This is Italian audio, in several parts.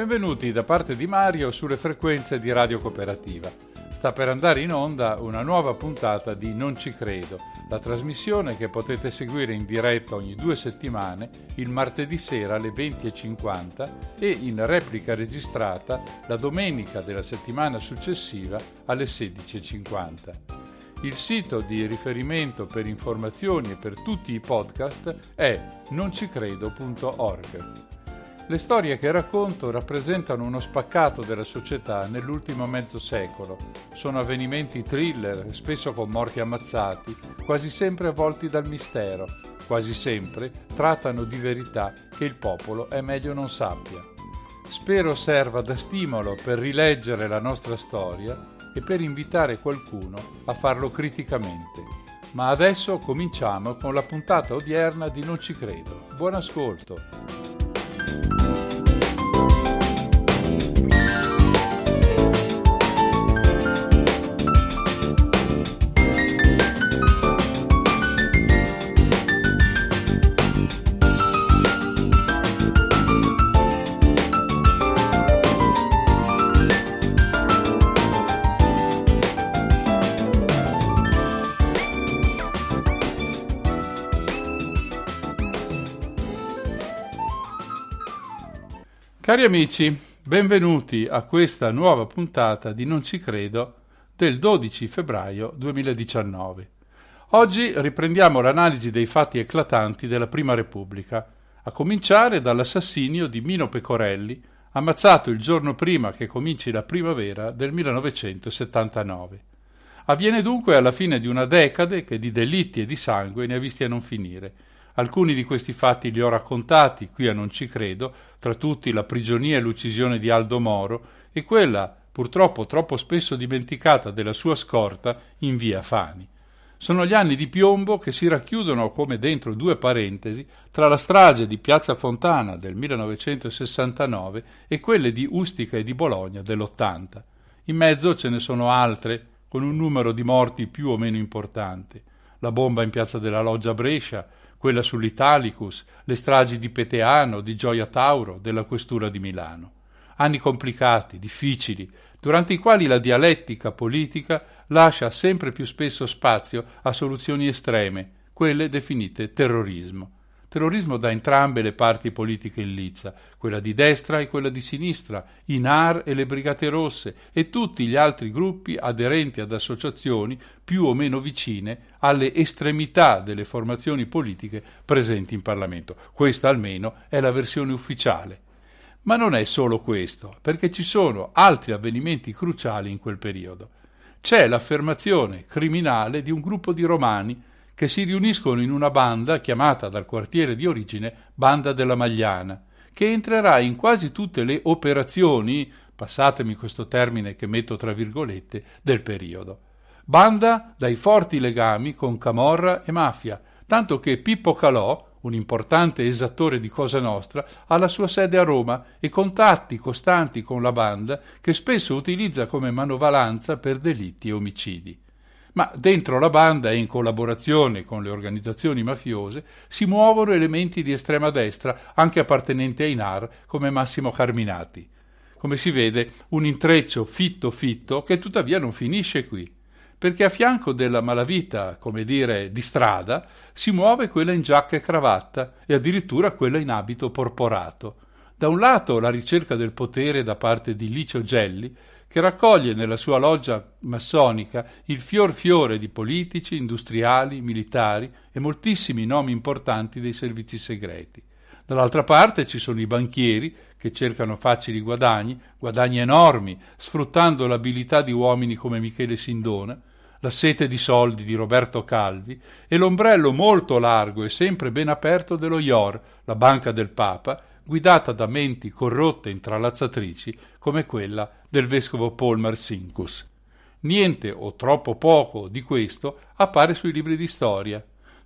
Benvenuti da parte di Mario sulle frequenze di Radio Cooperativa. Sta per andare in onda una nuova puntata di Non ci credo, la trasmissione che potete seguire in diretta ogni due settimane, il martedì sera alle 20.50 e in replica registrata la domenica della settimana successiva alle 16.50. Il sito di riferimento per informazioni e per tutti i podcast è noncicredo.org. Le storie che racconto rappresentano uno spaccato della società nell'ultimo mezzo secolo. Sono avvenimenti thriller, spesso con morti ammazzati, quasi sempre avvolti dal mistero. Quasi sempre trattano di verità che il popolo è meglio non sappia. Spero serva da stimolo per rileggere la nostra storia e per invitare qualcuno a farlo criticamente. Ma adesso cominciamo con la puntata odierna di Non ci credo. Buon ascolto! you Cari amici, benvenuti a questa nuova puntata di Non ci credo del 12 febbraio 2019. Oggi riprendiamo l'analisi dei fatti eclatanti della Prima Repubblica, a cominciare dall'assassinio di Mino Pecorelli, ammazzato il giorno prima che cominci la primavera del 1979. Avviene dunque alla fine di una decade che di delitti e di sangue ne ha visti a non finire Alcuni di questi fatti li ho raccontati, qui a Non ci credo, tra tutti la prigionia e l'uccisione di Aldo Moro e quella, purtroppo troppo spesso dimenticata, della sua scorta in via Fani. Sono gli anni di piombo che si racchiudono come dentro due parentesi tra la strage di Piazza Fontana del 1969 e quelle di Ustica e di Bologna dell'80. In mezzo ce ne sono altre, con un numero di morti più o meno importante. La bomba in Piazza della Loggia Brescia, quella sull'Italicus, le stragi di Peteano, di Gioia Tauro, della questura di Milano. Anni complicati, difficili, durante i quali la dialettica politica lascia sempre più spesso spazio a soluzioni estreme, quelle definite terrorismo terrorismo da entrambe le parti politiche in lizza, quella di destra e quella di sinistra, i NAR e le Brigate Rosse e tutti gli altri gruppi aderenti ad associazioni più o meno vicine alle estremità delle formazioni politiche presenti in Parlamento. Questa almeno è la versione ufficiale. Ma non è solo questo, perché ci sono altri avvenimenti cruciali in quel periodo. C'è l'affermazione criminale di un gruppo di romani che si riuniscono in una banda chiamata dal quartiere di origine Banda della Magliana, che entrerà in quasi tutte le operazioni, passatemi questo termine che metto tra virgolette, del periodo. Banda dai forti legami con Camorra e mafia, tanto che Pippo Calò, un importante esattore di Cosa Nostra, ha la sua sede a Roma e contatti costanti con la banda che spesso utilizza come manovalanza per delitti e omicidi ma dentro la banda e in collaborazione con le organizzazioni mafiose si muovono elementi di estrema destra, anche appartenenti ai NAR, come Massimo Carminati. Come si vede, un intreccio fitto fitto che tuttavia non finisce qui, perché a fianco della malavita, come dire, di strada, si muove quella in giacca e cravatta e addirittura quella in abito porporato. Da un lato la ricerca del potere da parte di Licio Gelli, che raccoglie nella sua loggia massonica il fior fiore di politici, industriali, militari e moltissimi nomi importanti dei servizi segreti. Dall'altra parte ci sono i banchieri che cercano facili guadagni, guadagni enormi, sfruttando l'abilità di uomini come Michele Sindona, la sete di soldi di Roberto Calvi e l'ombrello molto largo e sempre ben aperto dello IOR, la banca del Papa, guidata da menti corrotte e intralazzatrici come quella del vescovo Paul Marcinkus. Niente o troppo poco di questo appare sui libri di storia.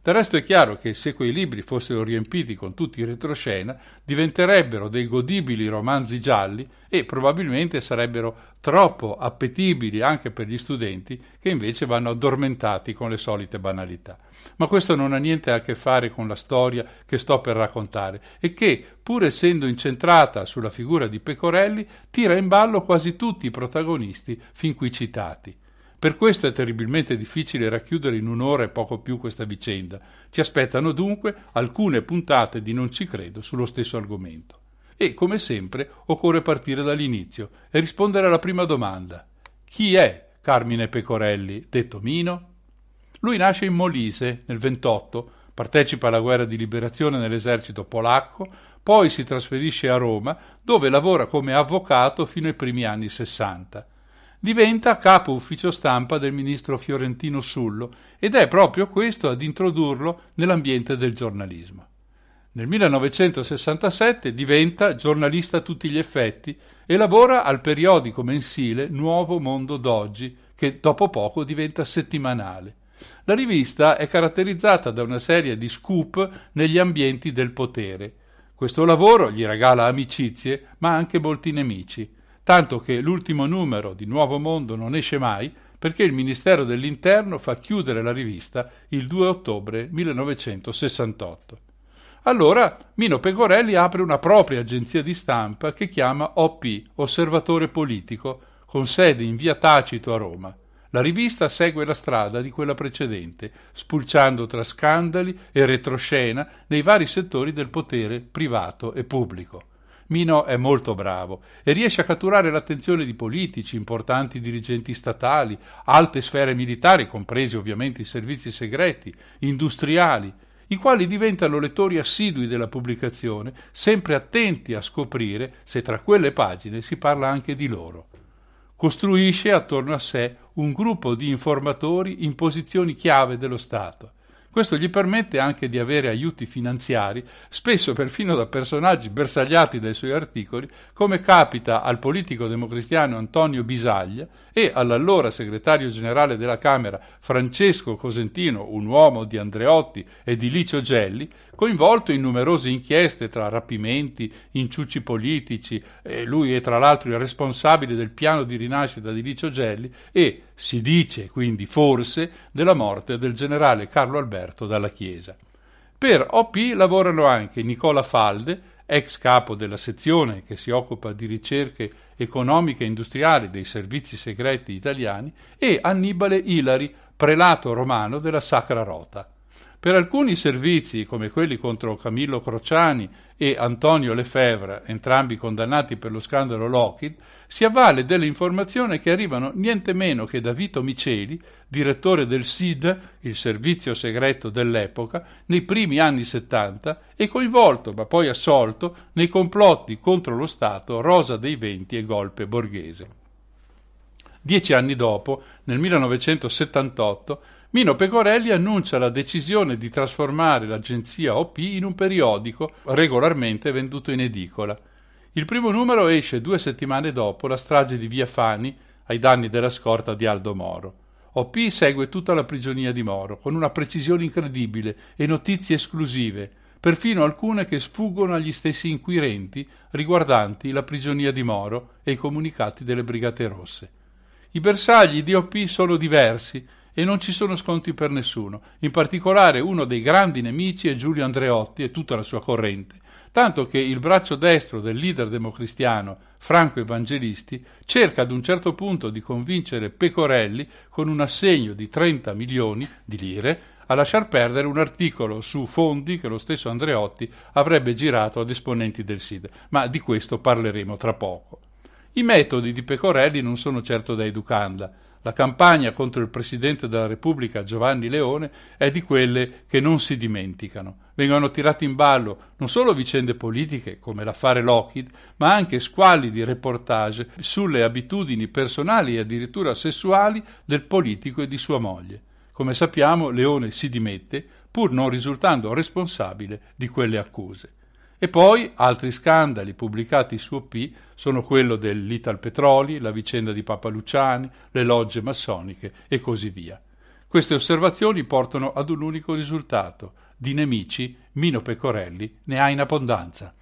Del resto è chiaro che se quei libri fossero riempiti con tutti i retroscena, diventerebbero dei godibili romanzi gialli e probabilmente sarebbero troppo appetibili anche per gli studenti che invece vanno addormentati con le solite banalità. Ma questo non ha niente a che fare con la storia che sto per raccontare e che, pur essendo incentrata sulla figura di Pecorelli, tira in ballo quasi tutti i protagonisti fin qui citati. Per questo è terribilmente difficile racchiudere in un'ora e poco più questa vicenda. Ci aspettano dunque alcune puntate di Non ci credo sullo stesso argomento. E, come sempre, occorre partire dall'inizio e rispondere alla prima domanda. Chi è Carmine Pecorelli, detto Mino? Lui nasce in Molise nel 28, partecipa alla guerra di liberazione nell'esercito polacco, poi si trasferisce a Roma, dove lavora come avvocato fino ai primi anni 60 diventa capo ufficio stampa del ministro fiorentino Sullo ed è proprio questo ad introdurlo nell'ambiente del giornalismo. Nel 1967 diventa giornalista a tutti gli effetti e lavora al periodico mensile Nuovo Mondo d'Oggi, che dopo poco diventa settimanale. La rivista è caratterizzata da una serie di scoop negli ambienti del potere. Questo lavoro gli regala amicizie, ma anche molti nemici tanto che l'ultimo numero di Nuovo Mondo non esce mai perché il Ministero dell'Interno fa chiudere la rivista il 2 ottobre 1968. Allora Mino Pecorelli apre una propria agenzia di stampa che chiama OP, Osservatore Politico, con sede in via Tacito a Roma. La rivista segue la strada di quella precedente, spulciando tra scandali e retroscena nei vari settori del potere privato e pubblico. Mino è molto bravo e riesce a catturare l'attenzione di politici, importanti dirigenti statali, alte sfere militari, compresi ovviamente i servizi segreti, industriali, i quali diventano lettori assidui della pubblicazione, sempre attenti a scoprire se tra quelle pagine si parla anche di loro. Costruisce attorno a sé un gruppo di informatori in posizioni chiave dello Stato questo gli permette anche di avere aiuti finanziari, spesso perfino da personaggi bersagliati dai suoi articoli, come capita al politico democristiano Antonio Bisaglia e all'allora segretario generale della Camera Francesco Cosentino, un uomo di Andreotti e di Licio Gelli, coinvolto in numerose inchieste tra rapimenti, inciucci politici, lui è tra l'altro il responsabile del piano di rinascita di Licio Gelli e si dice quindi forse della morte del generale Carlo Alberto dalla Chiesa. Per OP lavorano anche Nicola Falde, ex capo della sezione che si occupa di ricerche economiche e industriali dei servizi segreti italiani, e Annibale Ilari, prelato romano della Sacra Rota. Per alcuni servizi, come quelli contro Camillo Crociani e Antonio Lefebvre, entrambi condannati per lo scandalo Lockheed, si avvale delle informazioni che arrivano niente meno che da Vito Miceli, direttore del SID, il servizio segreto dell'epoca, nei primi anni 70 e coinvolto, ma poi assolto, nei complotti contro lo Stato Rosa dei Venti e Golpe Borghese. Dieci anni dopo, nel 1978, Mino Pecorelli annuncia la decisione di trasformare l'agenzia OP in un periodico regolarmente venduto in edicola. Il primo numero esce due settimane dopo la strage di Via Fani ai danni della scorta di Aldo Moro. OP segue tutta la prigionia di Moro con una precisione incredibile e notizie esclusive, perfino alcune che sfuggono agli stessi inquirenti riguardanti la prigionia di Moro e i comunicati delle Brigate Rosse. I bersagli di OP sono diversi e non ci sono sconti per nessuno. In particolare uno dei grandi nemici è Giulio Andreotti e tutta la sua corrente, tanto che il braccio destro del leader democristiano Franco Evangelisti cerca ad un certo punto di convincere Pecorelli con un assegno di 30 milioni di lire a lasciar perdere un articolo su fondi che lo stesso Andreotti avrebbe girato ad esponenti del SID, ma di questo parleremo tra poco. I metodi di Pecorelli non sono certo da educanda. La campagna contro il Presidente della Repubblica Giovanni Leone è di quelle che non si dimenticano. Vengono tirate in ballo non solo vicende politiche come l'affare Lockheed, ma anche squali di reportage sulle abitudini personali e addirittura sessuali del politico e di sua moglie. Come sappiamo, Leone si dimette, pur non risultando responsabile di quelle accuse. E poi altri scandali pubblicati su OP sono quello dell'Ital Petroli, la vicenda di Papa Luciani, le logge massoniche e così via. Queste osservazioni portano ad un unico risultato. Di nemici, Mino Pecorelli ne ha in abbondanza.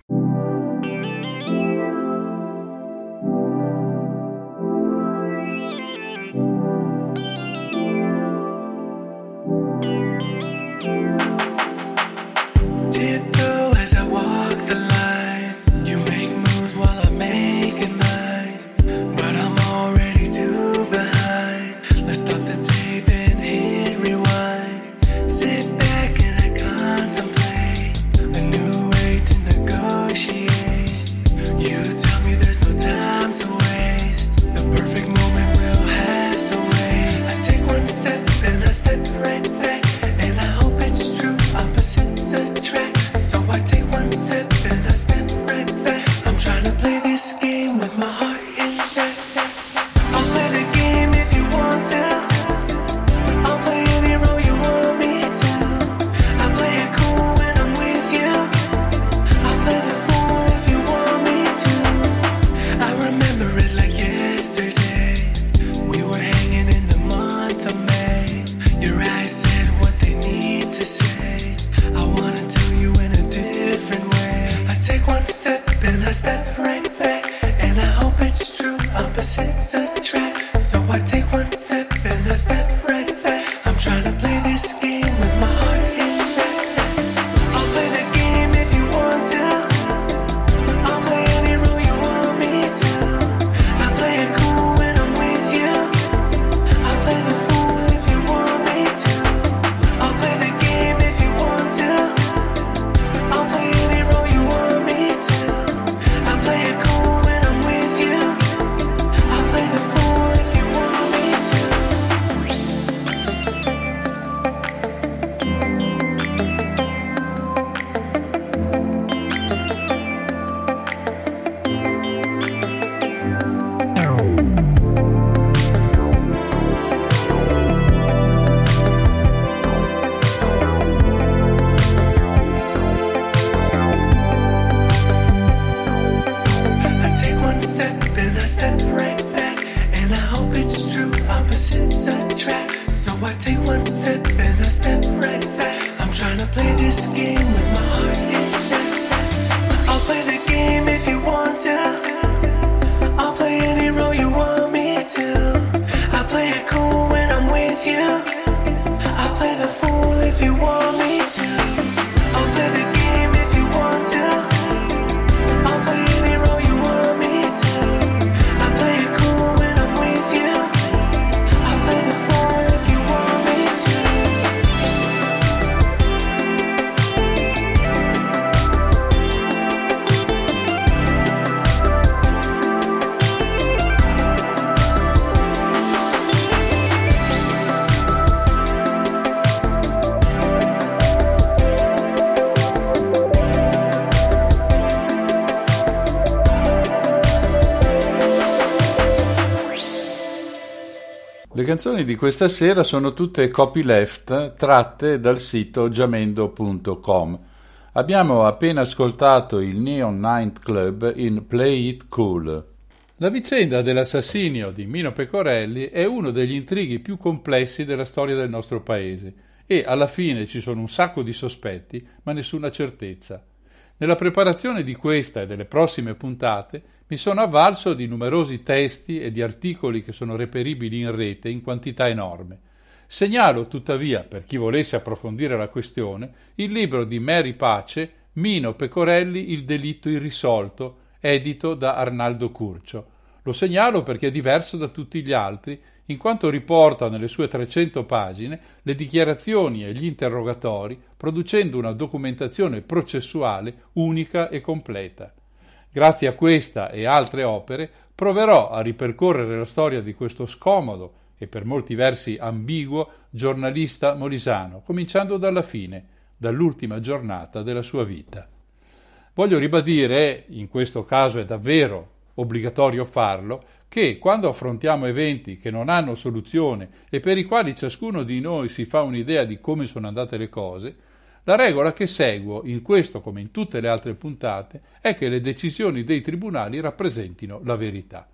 Canzoni di questa sera sono tutte copyleft tratte dal sito jamendo.com. Abbiamo appena ascoltato il Neon Night Club in Play It Cool. La vicenda dell'assassinio di Mino Pecorelli è uno degli intrighi più complessi della storia del nostro paese e alla fine ci sono un sacco di sospetti ma nessuna certezza. Nella preparazione di questa e delle prossime puntate mi sono avvalso di numerosi testi e di articoli che sono reperibili in rete in quantità enorme. Segnalo tuttavia, per chi volesse approfondire la questione, il libro di Mary Pace Mino Pecorelli Il delitto irrisolto, edito da Arnaldo Curcio. Lo segnalo perché è diverso da tutti gli altri in quanto riporta nelle sue 300 pagine le dichiarazioni e gli interrogatori, producendo una documentazione processuale unica e completa. Grazie a questa e altre opere proverò a ripercorrere la storia di questo scomodo e per molti versi ambiguo giornalista molisano, cominciando dalla fine, dall'ultima giornata della sua vita. Voglio ribadire, in questo caso è davvero obbligatorio farlo, che quando affrontiamo eventi che non hanno soluzione e per i quali ciascuno di noi si fa un'idea di come sono andate le cose, la regola che seguo, in questo come in tutte le altre puntate, è che le decisioni dei tribunali rappresentino la verità.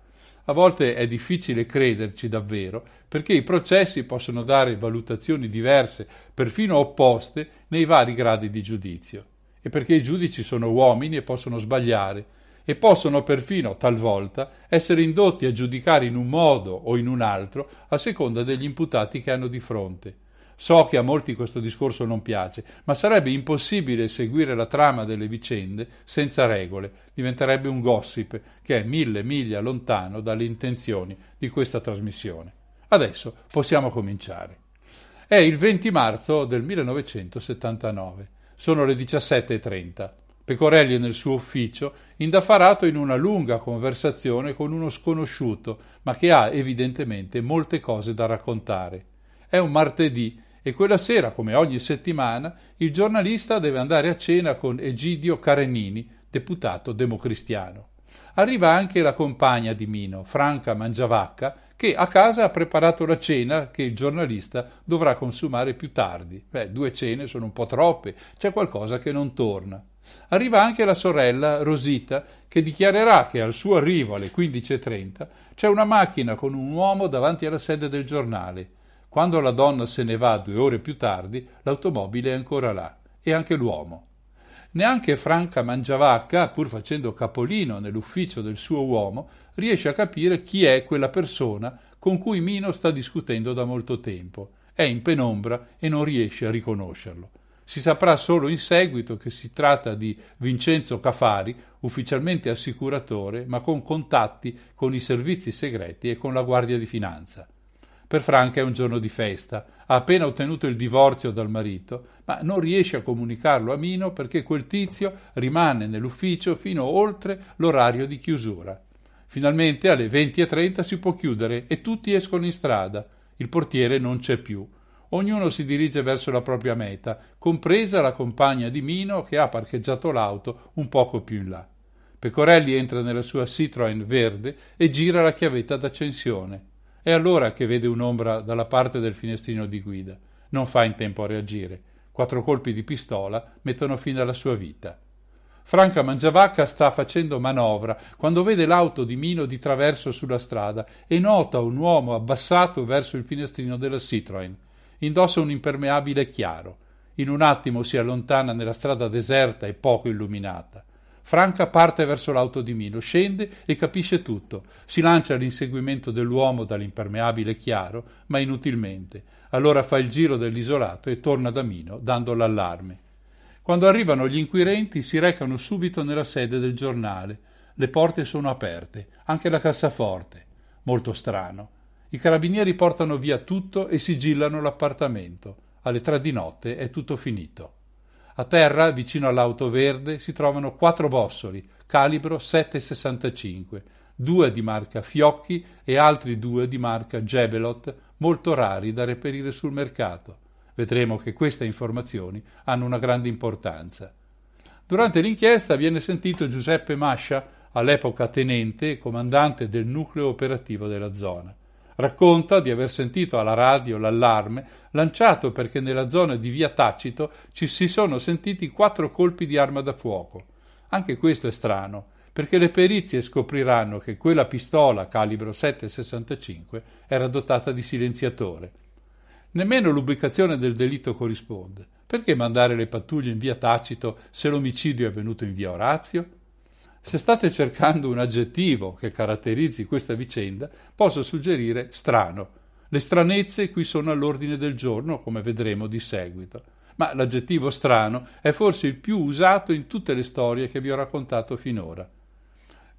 A volte è difficile crederci davvero, perché i processi possono dare valutazioni diverse, perfino opposte, nei vari gradi di giudizio, e perché i giudici sono uomini e possono sbagliare, e possono perfino, talvolta, essere indotti a giudicare in un modo o in un altro a seconda degli imputati che hanno di fronte. So che a molti questo discorso non piace, ma sarebbe impossibile seguire la trama delle vicende senza regole, diventerebbe un gossip che è mille miglia lontano dalle intenzioni di questa trasmissione. Adesso possiamo cominciare. È il 20 marzo del 1979, sono le 17.30. Pecorelli è nel suo ufficio, indaffarato in una lunga conversazione con uno sconosciuto, ma che ha evidentemente molte cose da raccontare. È un martedì e quella sera, come ogni settimana, il giornalista deve andare a cena con Egidio Carenini, deputato democristiano. Arriva anche la compagna di Mino, Franca Mangiavacca, che a casa ha preparato la cena che il giornalista dovrà consumare più tardi. Beh, due cene sono un po' troppe, c'è qualcosa che non torna. Arriva anche la sorella Rosita, che dichiarerà che al suo arrivo alle 15.30 c'è una macchina con un uomo davanti alla sede del giornale quando la donna se ne va due ore più tardi, l'automobile è ancora là, e anche l'uomo. Neanche Franca Mangiavacca, pur facendo capolino nell'ufficio del suo uomo, riesce a capire chi è quella persona con cui Mino sta discutendo da molto tempo. È in penombra e non riesce a riconoscerlo. Si saprà solo in seguito che si tratta di Vincenzo Cafari, ufficialmente assicuratore, ma con contatti con i servizi segreti e con la Guardia di Finanza. Per Franca è un giorno di festa. Ha appena ottenuto il divorzio dal marito, ma non riesce a comunicarlo a Mino perché quel tizio rimane nell'ufficio fino oltre l'orario di chiusura. Finalmente alle 20.30 si può chiudere e tutti escono in strada. Il portiere non c'è più. Ognuno si dirige verso la propria meta, compresa la compagna di Mino che ha parcheggiato l'auto un poco più in là. Pecorelli entra nella sua Citroën verde e gira la chiavetta d'accensione. È allora che vede un'ombra dalla parte del finestrino di guida. Non fa in tempo a reagire. Quattro colpi di pistola mettono fine alla sua vita. Franca Mangiavacca sta facendo manovra quando vede l'auto di Mino di traverso sulla strada e nota un uomo abbassato verso il finestrino della Citroën. Indossa un impermeabile chiaro. In un attimo si allontana nella strada deserta e poco illuminata. Franca parte verso l'auto di Mino, scende e capisce tutto. Si lancia all'inseguimento dell'uomo dall'impermeabile chiaro, ma inutilmente. Allora fa il giro dell'isolato e torna da Mino, dando l'allarme. Quando arrivano gli inquirenti si recano subito nella sede del giornale. Le porte sono aperte, anche la cassaforte. Molto strano. I carabinieri portano via tutto e sigillano l'appartamento. Alle tre di notte è tutto finito. A terra, vicino all'auto verde, si trovano quattro bossoli, calibro 7,65, due di marca Fiocchi e altri due di marca Jebelot, molto rari da reperire sul mercato. Vedremo che queste informazioni hanno una grande importanza. Durante l'inchiesta viene sentito Giuseppe Mascia, all'epoca tenente e comandante del nucleo operativo della zona. Racconta di aver sentito alla radio l'allarme lanciato perché nella zona di via Tacito ci si sono sentiti quattro colpi di arma da fuoco. Anche questo è strano, perché le perizie scopriranno che quella pistola calibro 7,65 era dotata di silenziatore. Nemmeno l'ubicazione del delitto corrisponde. Perché mandare le pattuglie in via Tacito se l'omicidio è avvenuto in via Orazio? Se state cercando un aggettivo che caratterizzi questa vicenda, posso suggerire strano. Le stranezze qui sono all'ordine del giorno, come vedremo di seguito. Ma l'aggettivo strano è forse il più usato in tutte le storie che vi ho raccontato finora.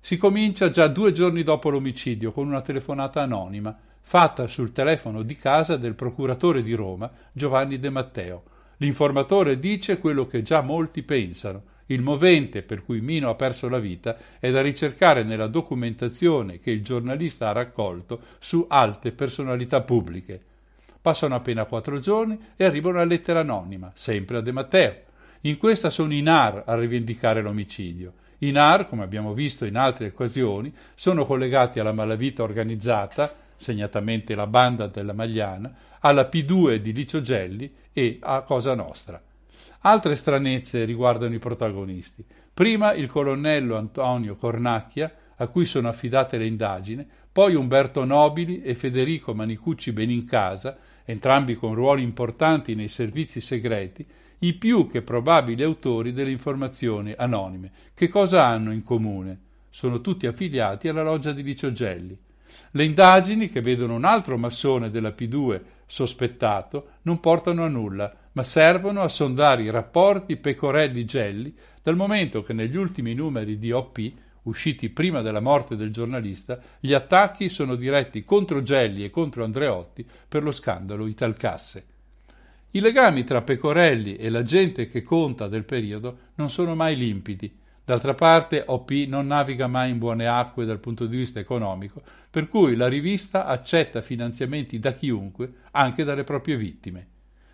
Si comincia già due giorni dopo l'omicidio con una telefonata anonima, fatta sul telefono di casa del procuratore di Roma, Giovanni De Matteo. L'informatore dice quello che già molti pensano il movente per cui Mino ha perso la vita è da ricercare nella documentazione che il giornalista ha raccolto su alte personalità pubbliche. Passano appena quattro giorni e arriva una lettera anonima, sempre a De Matteo. In questa sono i NAR a rivendicare l'omicidio. I NAR, come abbiamo visto in altre occasioni, sono collegati alla malavita organizzata, segnatamente la banda della Magliana, alla P2 di Licio Gelli e a Cosa Nostra. Altre stranezze riguardano i protagonisti. Prima il colonnello Antonio Cornacchia, a cui sono affidate le indagini, poi Umberto Nobili e Federico Manicucci Benincasa, entrambi con ruoli importanti nei servizi segreti, i più che probabili autori delle informazioni anonime. Che cosa hanno in comune? Sono tutti affiliati alla loggia di Licio Gelli. Le indagini, che vedono un altro massone della P2 sospettato, non portano a nulla, ma servono a sondare i rapporti Pecorelli-Gelli, dal momento che negli ultimi numeri di OP, usciti prima della morte del giornalista, gli attacchi sono diretti contro Gelli e contro Andreotti per lo scandalo Italcasse. I legami tra Pecorelli e la gente che conta del periodo non sono mai limpidi, D'altra parte OP non naviga mai in buone acque dal punto di vista economico, per cui la rivista accetta finanziamenti da chiunque, anche dalle proprie vittime.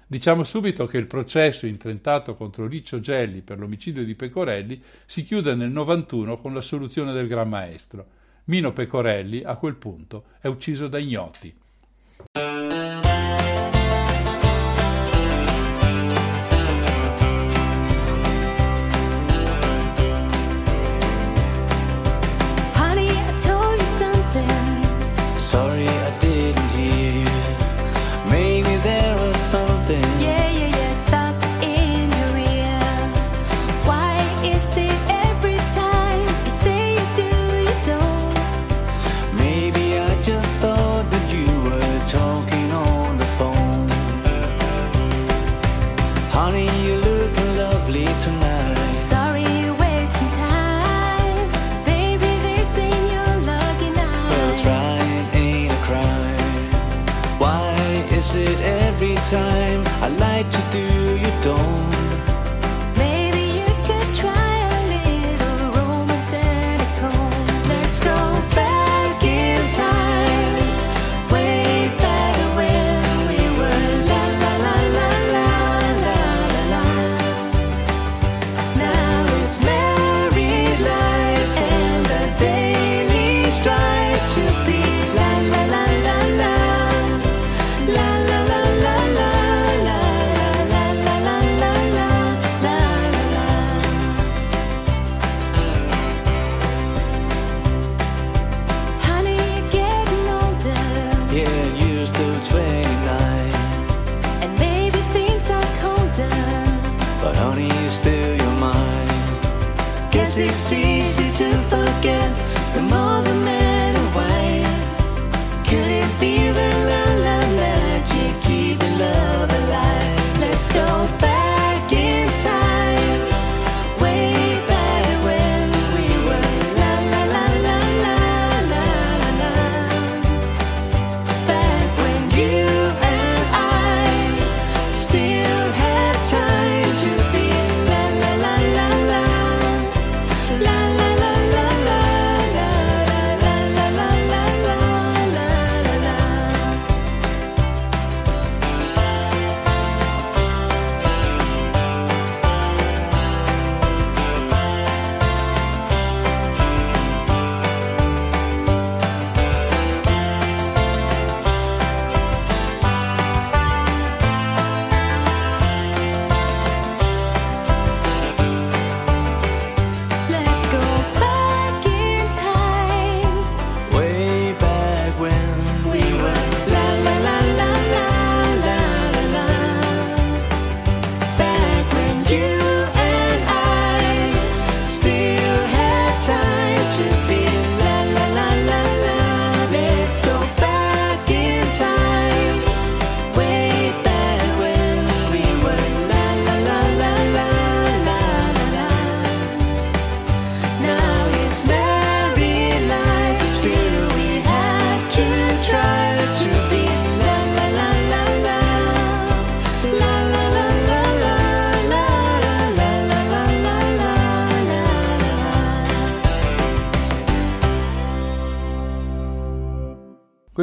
Diciamo subito che il processo intentato contro Riccio Gelli per l'omicidio di Pecorelli si chiude nel 91 con l'assoluzione del Gran Maestro. Mino Pecorelli, a quel punto, è ucciso da ignoti. it's easy to forget. The more the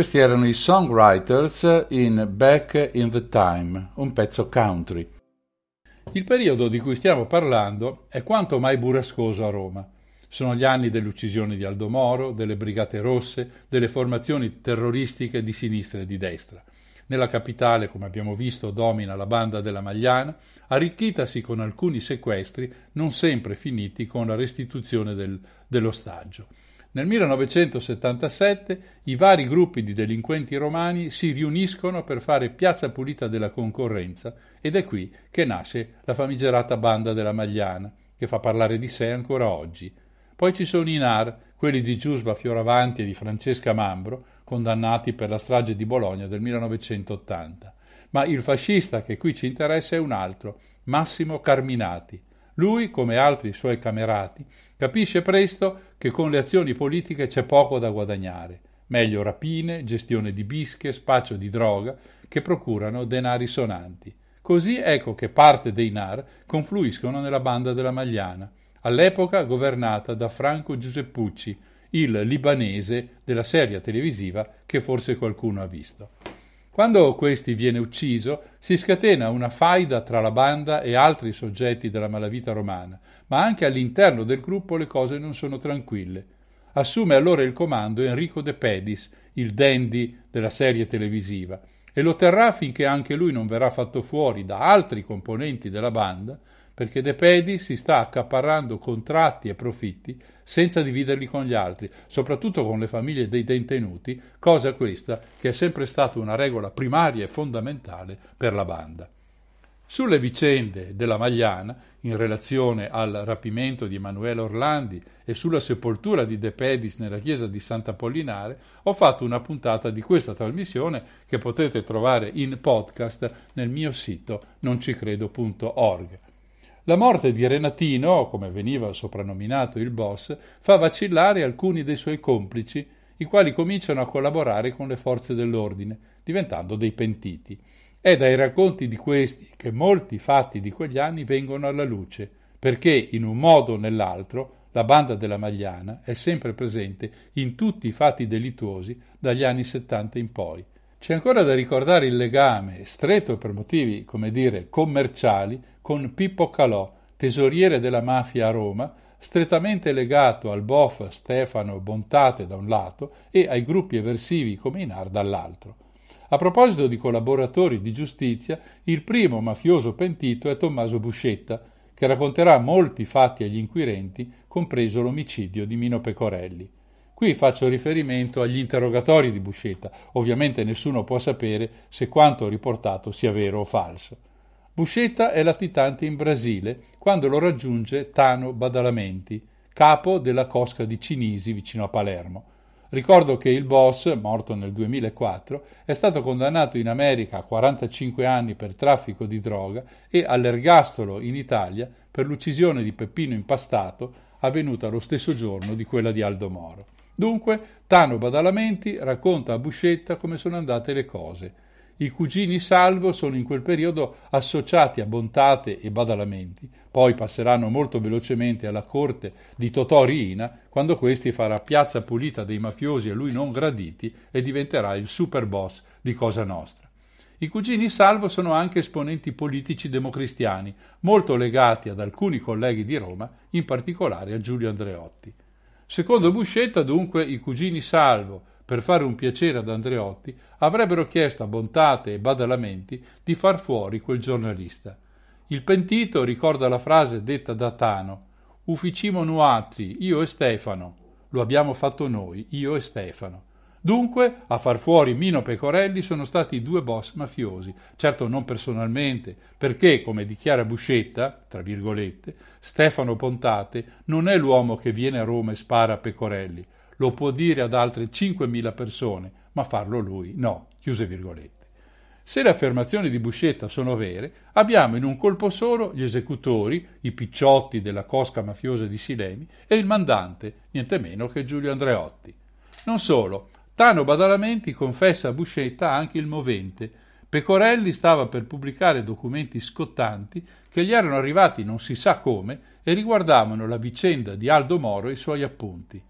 Questi erano i Songwriters in Back in the Time, un pezzo country. Il periodo di cui stiamo parlando è quanto mai burrascoso a Roma. Sono gli anni dell'uccisione di Aldo Moro, delle Brigate Rosse, delle formazioni terroristiche di sinistra e di destra. Nella capitale, come abbiamo visto, domina la banda della Magliana, arricchitasi con alcuni sequestri non sempre finiti con la restituzione del, dell'ostaggio. Nel 1977 i vari gruppi di delinquenti romani si riuniscono per fare piazza pulita della concorrenza ed è qui che nasce la famigerata banda della Magliana, che fa parlare di sé ancora oggi. Poi ci sono i NAR, quelli di Giusva Fioravanti e di Francesca Mambro, condannati per la strage di Bologna del 1980. Ma il fascista che qui ci interessa è un altro, Massimo Carminati, lui, come altri suoi camerati, capisce presto che con le azioni politiche c'è poco da guadagnare. Meglio rapine, gestione di bische, spaccio di droga, che procurano denari sonanti. Così ecco che parte dei NAR confluiscono nella banda della Magliana, all'epoca governata da Franco Giuseppucci, il libanese della serie televisiva che forse qualcuno ha visto. Quando questi viene ucciso, si scatena una faida tra la banda e altri soggetti della malavita romana, ma anche all'interno del gruppo le cose non sono tranquille. Assume allora il comando Enrico De Pedis, il dandy della serie televisiva, e lo terrà finché anche lui non verrà fatto fuori da altri componenti della banda, perché De Pedi si sta accaparrando contratti e profitti senza dividerli con gli altri, soprattutto con le famiglie dei detenuti, cosa questa che è sempre stata una regola primaria e fondamentale per la banda. Sulle vicende della Magliana, in relazione al rapimento di Emanuele Orlandi e sulla sepoltura di De Pedis nella chiesa di Sant'Apollinare, ho fatto una puntata di questa trasmissione che potete trovare in podcast nel mio sito noncicredo.org. La morte di Renatino, come veniva soprannominato il boss, fa vacillare alcuni dei suoi complici, i quali cominciano a collaborare con le forze dell'ordine, diventando dei pentiti. È dai racconti di questi che molti fatti di quegli anni vengono alla luce, perché in un modo o nell'altro la banda della Magliana è sempre presente in tutti i fatti delittuosi dagli anni 70 in poi. C'è ancora da ricordare il legame, stretto per motivi, come dire, commerciali, con Pippo Calò, tesoriere della mafia a Roma, strettamente legato al bof Stefano Bontate da un lato e ai gruppi eversivi come i NAR dall'altro. A proposito di collaboratori di giustizia, il primo mafioso pentito è Tommaso Buscetta, che racconterà molti fatti agli inquirenti, compreso l'omicidio di Mino Pecorelli. Qui faccio riferimento agli interrogatori di Buscetta, ovviamente nessuno può sapere se quanto riportato sia vero o falso. Buscetta è latitante in Brasile quando lo raggiunge Tano Badalamenti, capo della cosca di Cinisi vicino a Palermo. Ricordo che il boss, morto nel 2004, è stato condannato in America a 45 anni per traffico di droga e all'ergastolo in Italia per l'uccisione di Peppino Impastato avvenuta lo stesso giorno di quella di Aldo Moro. Dunque, Tano Badalamenti racconta a Buscetta come sono andate le cose i cugini Salvo sono in quel periodo associati a Bontate e Badalamenti, poi passeranno molto velocemente alla corte di Totò Riina quando questi farà piazza pulita dei mafiosi a lui non graditi e diventerà il super boss di Cosa Nostra. I cugini Salvo sono anche esponenti politici democristiani, molto legati ad alcuni colleghi di Roma, in particolare a Giulio Andreotti. Secondo Buscetta, dunque, i cugini Salvo, per fare un piacere ad Andreotti, avrebbero chiesto a Bontate e Badalamenti di far fuori quel giornalista. Il pentito ricorda la frase detta da Tano Ufficimo nuatri, io e Stefano. Lo abbiamo fatto noi, io e Stefano. Dunque, a far fuori Mino Pecorelli sono stati i due boss mafiosi, certo non personalmente, perché, come dichiara Buscetta, tra virgolette, Stefano Pontate non è l'uomo che viene a Roma e spara a Pecorelli, lo può dire ad altre 5.000 persone, ma farlo lui no. Chiuse virgolette. Se le affermazioni di Buscetta sono vere, abbiamo in un colpo solo gli esecutori, i picciotti della cosca mafiosa di Silemi e il mandante, niente meno che Giulio Andreotti. Non solo, Tano Badalamenti confessa a Buscetta anche il movente. Pecorelli stava per pubblicare documenti scottanti che gli erano arrivati non si sa come e riguardavano la vicenda di Aldo Moro e i suoi appunti.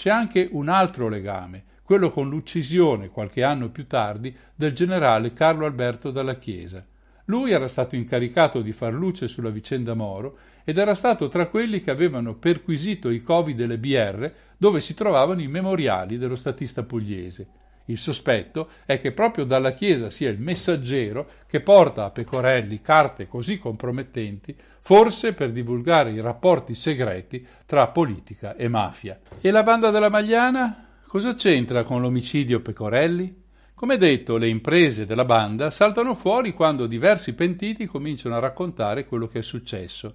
C'è anche un altro legame, quello con l'uccisione, qualche anno più tardi, del generale Carlo Alberto dalla Chiesa. Lui era stato incaricato di far luce sulla vicenda Moro ed era stato tra quelli che avevano perquisito i covi delle BR dove si trovavano i memoriali dello statista pugliese. Il sospetto è che proprio dalla Chiesa sia il messaggero che porta a Pecorelli carte così compromettenti, forse per divulgare i rapporti segreti tra politica e mafia. E la banda della Magliana? Cosa c'entra con l'omicidio Pecorelli? Come detto, le imprese della banda saltano fuori quando diversi pentiti cominciano a raccontare quello che è successo.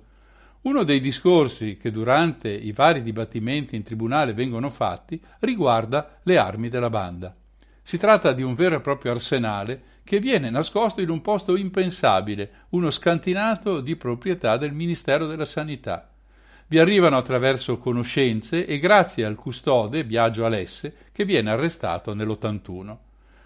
Uno dei discorsi che durante i vari dibattimenti in tribunale vengono fatti riguarda le armi della banda. Si tratta di un vero e proprio arsenale che viene nascosto in un posto impensabile, uno scantinato di proprietà del Ministero della Sanità. Vi arrivano attraverso conoscenze e grazie al custode Biagio Alesse che viene arrestato nell'81.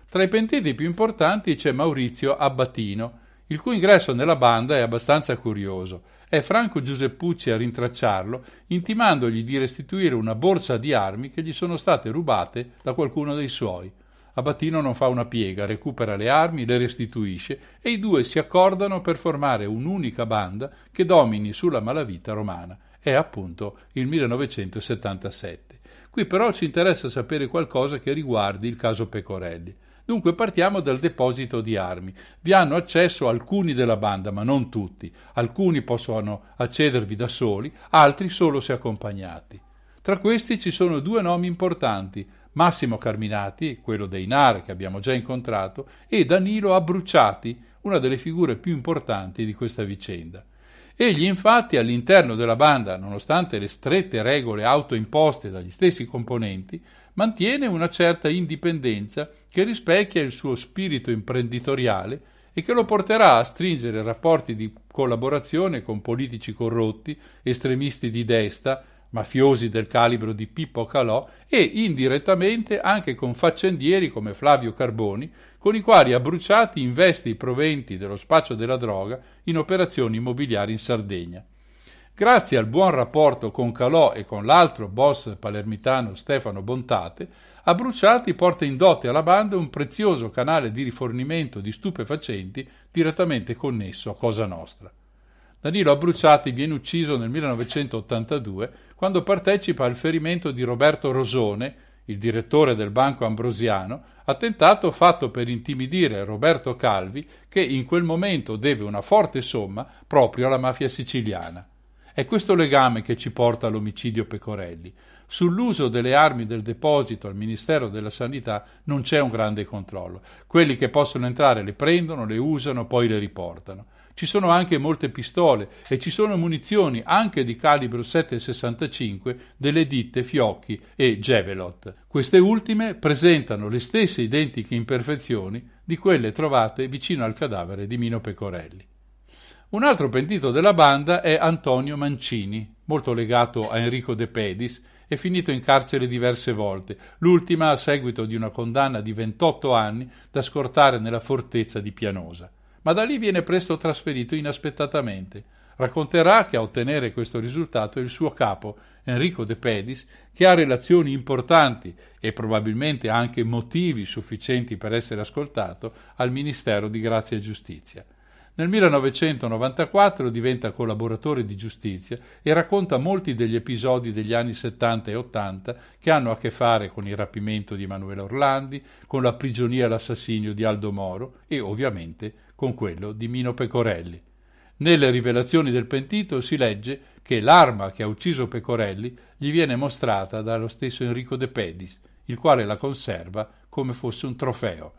Tra i pentiti più importanti c'è Maurizio Abbatino, il cui ingresso nella banda è abbastanza curioso. È Franco Giuseppucci a rintracciarlo, intimandogli di restituire una borsa di armi che gli sono state rubate da qualcuno dei suoi. Abbatino non fa una piega, recupera le armi, le restituisce e i due si accordano per formare un'unica banda che domini sulla malavita romana. È appunto il 1977. Qui però ci interessa sapere qualcosa che riguardi il caso Pecorelli. Dunque partiamo dal deposito di armi. Vi hanno accesso alcuni della banda, ma non tutti. Alcuni possono accedervi da soli, altri solo se accompagnati. Tra questi ci sono due nomi importanti, Massimo Carminati, quello dei NAR che abbiamo già incontrato, e Danilo Abbruciati, una delle figure più importanti di questa vicenda. Egli infatti all'interno della banda, nonostante le strette regole autoimposte dagli stessi componenti, mantiene una certa indipendenza che rispecchia il suo spirito imprenditoriale e che lo porterà a stringere rapporti di collaborazione con politici corrotti, estremisti di destra, mafiosi del calibro di Pippo Calò e indirettamente anche con faccendieri come Flavio Carboni, con i quali Abruciati investe i proventi dello spaccio della droga in operazioni immobiliari in Sardegna. Grazie al buon rapporto con Calò e con l'altro boss palermitano Stefano Bontate, Abruciati porta in dote alla banda un prezioso canale di rifornimento di stupefacenti direttamente connesso a Cosa Nostra. Danilo Abruciati viene ucciso nel 1982 quando partecipa al ferimento di Roberto Rosone, il direttore del Banco Ambrosiano, attentato fatto per intimidire Roberto Calvi che in quel momento deve una forte somma proprio alla mafia siciliana. È questo legame che ci porta all'omicidio Pecorelli. Sull'uso delle armi del deposito al Ministero della Sanità non c'è un grande controllo. Quelli che possono entrare le prendono, le usano, poi le riportano. Ci sono anche molte pistole e ci sono munizioni anche di calibro 7,65 delle ditte Fiocchi e Gevelot. Queste ultime presentano le stesse identiche imperfezioni di quelle trovate vicino al cadavere di Mino Pecorelli. Un altro pentito della banda è Antonio Mancini, molto legato a Enrico De Pedis e finito in carcere diverse volte, l'ultima a seguito di una condanna di 28 anni da scortare nella fortezza di Pianosa. Ma da lì viene presto trasferito inaspettatamente. Racconterà che a ottenere questo risultato è il suo capo, Enrico De Pedis, che ha relazioni importanti e probabilmente anche motivi sufficienti per essere ascoltato al Ministero di Grazia e Giustizia. Nel 1994 diventa collaboratore di giustizia e racconta molti degli episodi degli anni 70 e 80 che hanno a che fare con il rapimento di Emanuele Orlandi, con la prigionia e l'assassinio di Aldo Moro e ovviamente con quello di Mino Pecorelli. Nelle rivelazioni del pentito si legge che l'arma che ha ucciso Pecorelli gli viene mostrata dallo stesso Enrico De Pedis, il quale la conserva come fosse un trofeo.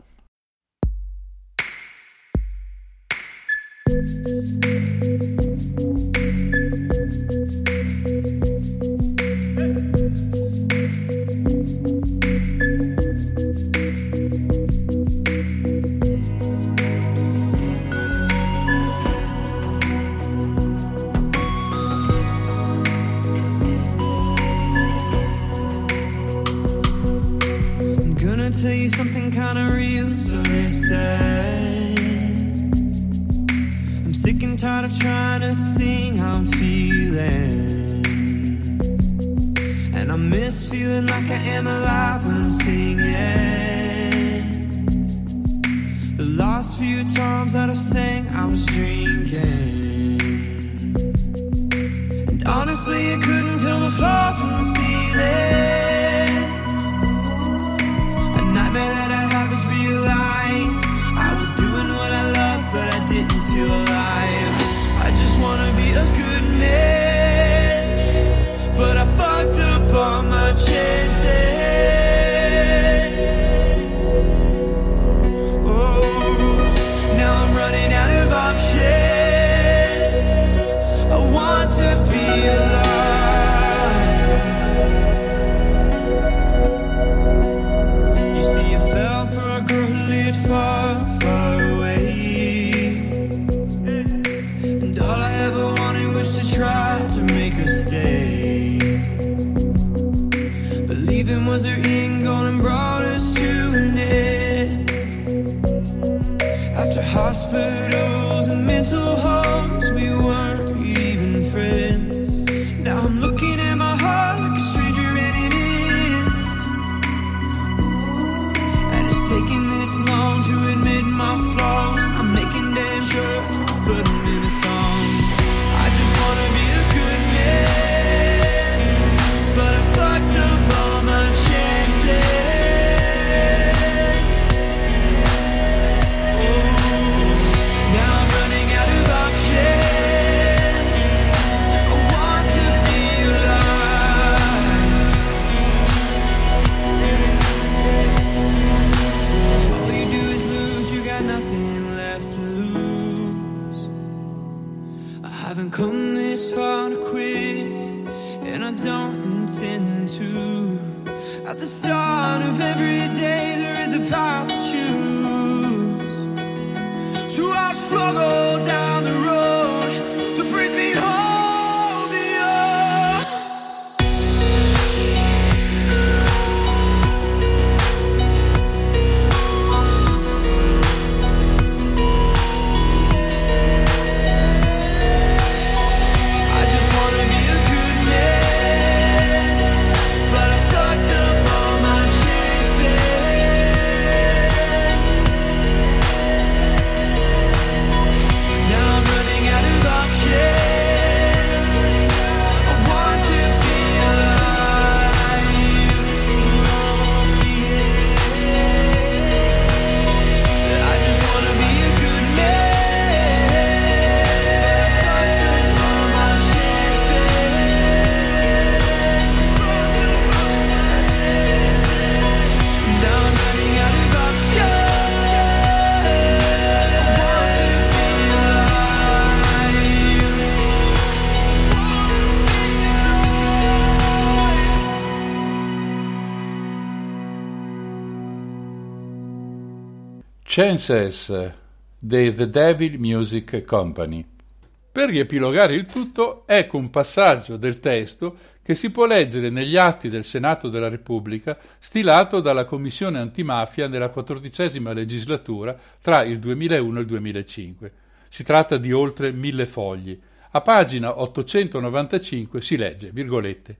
Chances dei The Devil Music Company. Per riepilogare il tutto, ecco un passaggio del testo che si può leggere negli atti del Senato della Repubblica stilato dalla Commissione antimafia nella quattordicesima legislatura tra il 2001 e il 2005. Si tratta di oltre mille fogli. A pagina 895 si legge, virgolette,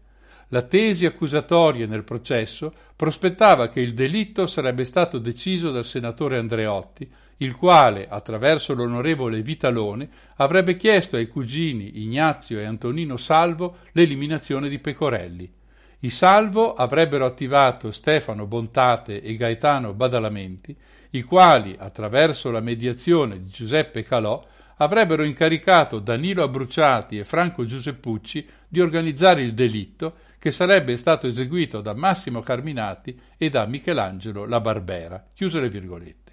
la tesi accusatoria nel processo prospettava che il delitto sarebbe stato deciso dal senatore Andreotti, il quale, attraverso l'onorevole Vitalone, avrebbe chiesto ai cugini Ignazio e Antonino Salvo l'eliminazione di Pecorelli. I Salvo avrebbero attivato Stefano Bontate e Gaetano Badalamenti, i quali, attraverso la mediazione di Giuseppe Calò, avrebbero incaricato Danilo Abbruciati e Franco Giuseppucci di organizzare il delitto che sarebbe stato eseguito da Massimo Carminati e da Michelangelo La Barbera. Chiuse le virgolette.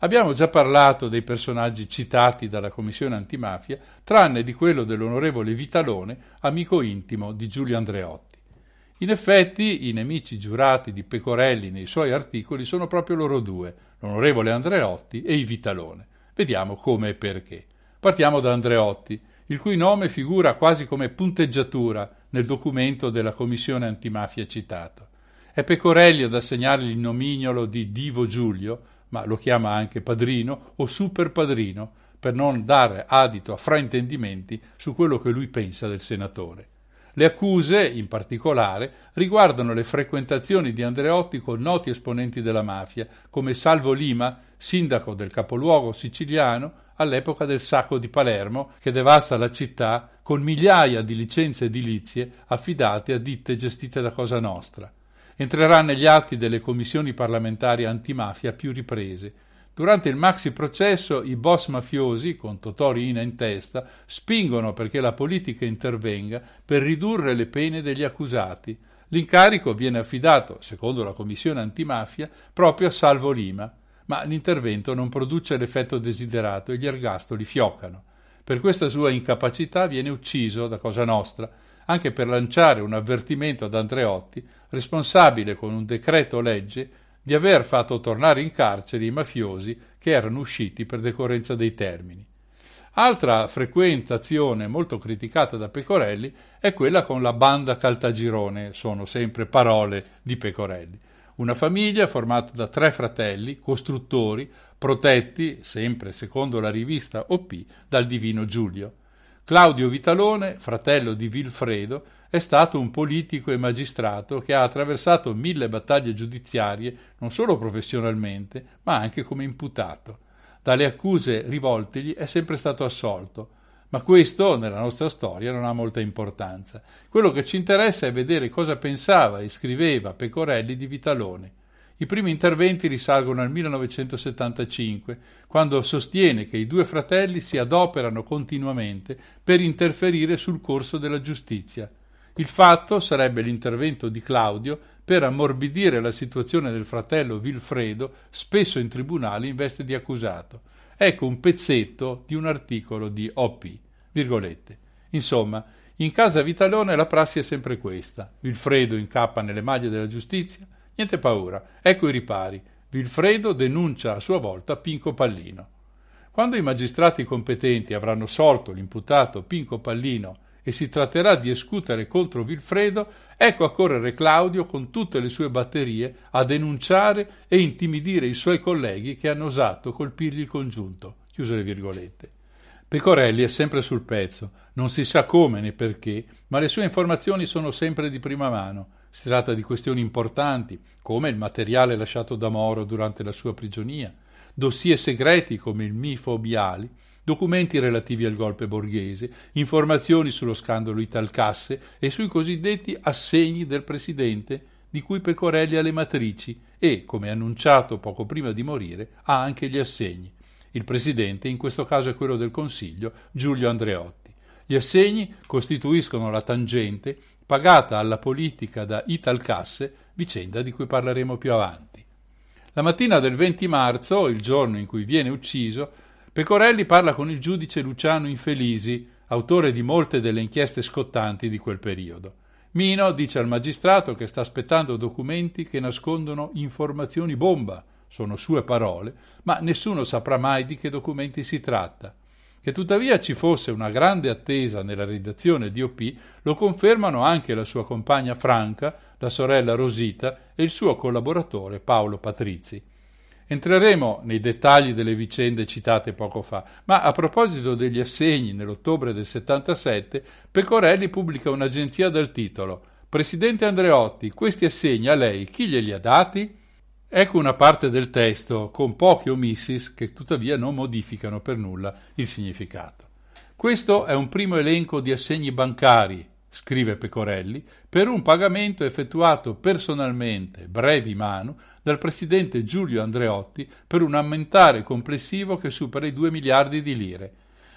Abbiamo già parlato dei personaggi citati dalla Commissione antimafia, tranne di quello dell'onorevole Vitalone, amico intimo di Giulio Andreotti. In effetti, i nemici giurati di Pecorelli nei suoi articoli sono proprio loro due, l'onorevole Andreotti e i Vitalone. Vediamo come e perché. Partiamo da Andreotti, il cui nome figura quasi come punteggiatura nel documento della Commissione antimafia citato. È Pecorelli ad assegnargli il nomignolo di Divo Giulio, ma lo chiama anche padrino o super padrino, per non dare adito a fraintendimenti su quello che lui pensa del senatore. Le accuse, in particolare, riguardano le frequentazioni di Andreotti con noti esponenti della mafia, come Salvo Lima, sindaco del capoluogo siciliano all'epoca del sacco di Palermo, che devasta la città con migliaia di licenze edilizie affidate a ditte gestite da Cosa Nostra. Entrerà negli atti delle commissioni parlamentari antimafia più riprese. Durante il maxi processo i boss mafiosi, con Totò Riina in testa, spingono perché la politica intervenga per ridurre le pene degli accusati. L'incarico viene affidato, secondo la commissione antimafia, proprio a Salvo Lima, ma l'intervento non produce l'effetto desiderato e gli ergastoli fioccano. Per questa sua incapacità viene ucciso da Cosa Nostra, anche per lanciare un avvertimento ad Andreotti, responsabile con un decreto legge di aver fatto tornare in carcere i mafiosi che erano usciti per decorrenza dei termini. Altra frequentazione molto criticata da Pecorelli è quella con la banda Caltagirone, sono sempre parole di Pecorelli. Una famiglia formata da tre fratelli, costruttori, protetti, sempre secondo la rivista OP, dal divino Giulio. Claudio Vitalone, fratello di Vilfredo, è stato un politico e magistrato che ha attraversato mille battaglie giudiziarie non solo professionalmente, ma anche come imputato. Dalle accuse rivoltegli è sempre stato assolto, ma questo nella nostra storia non ha molta importanza. Quello che ci interessa è vedere cosa pensava e scriveva Pecorelli di Vitalone. I primi interventi risalgono al 1975, quando sostiene che i due fratelli si adoperano continuamente per interferire sul corso della giustizia. Il fatto sarebbe l'intervento di Claudio per ammorbidire la situazione del fratello Vilfredo, spesso in tribunale in veste di accusato. Ecco un pezzetto di un articolo di OP. Virgolette. Insomma, in casa Vitalone la prassi è sempre questa. Vilfredo incappa nelle maglie della giustizia. Niente paura. Ecco i ripari. Vilfredo denuncia a sua volta Pinco Pallino. Quando i magistrati competenti avranno solto l'imputato Pinco Pallino e si tratterà di escutere contro Vilfredo, ecco a correre Claudio con tutte le sue batterie a denunciare e intimidire i suoi colleghi che hanno osato colpirgli il congiunto. Chiuse le virgolette. Pecorelli è sempre sul pezzo, non si sa come né perché, ma le sue informazioni sono sempre di prima mano. Si tratta di questioni importanti, come il materiale lasciato da Moro durante la sua prigionia, dossier segreti come il Mifo Biali, documenti relativi al golpe borghese, informazioni sullo scandalo Italcasse e sui cosiddetti assegni del presidente di cui Pecorelli ha le matrici e, come annunciato poco prima di morire, ha anche gli assegni. Il presidente, in questo caso è quello del Consiglio, Giulio Andreotti. Gli assegni costituiscono la tangente pagata alla politica da Italcasse, vicenda di cui parleremo più avanti. La mattina del 20 marzo, il giorno in cui viene ucciso, Pecorelli parla con il giudice Luciano Infelisi, autore di molte delle inchieste scottanti di quel periodo. Mino dice al magistrato che sta aspettando documenti che nascondono informazioni bomba, sono sue parole, ma nessuno saprà mai di che documenti si tratta. Che tuttavia ci fosse una grande attesa nella redazione di OP lo confermano anche la sua compagna Franca, la sorella Rosita e il suo collaboratore Paolo Patrizi. Entreremo nei dettagli delle vicende citate poco fa, ma a proposito degli assegni nell'ottobre del 77, Pecorelli pubblica un'agenzia dal titolo Presidente Andreotti, questi assegni a lei chi glieli ha dati? Ecco una parte del testo con pochi omissis che tuttavia non modificano per nulla il significato. Questo è un primo elenco di assegni bancari scrive Pecorelli, per un pagamento effettuato personalmente, brevi manu, dal presidente Giulio Andreotti per un ammentare complessivo che supera i 2 miliardi di lire.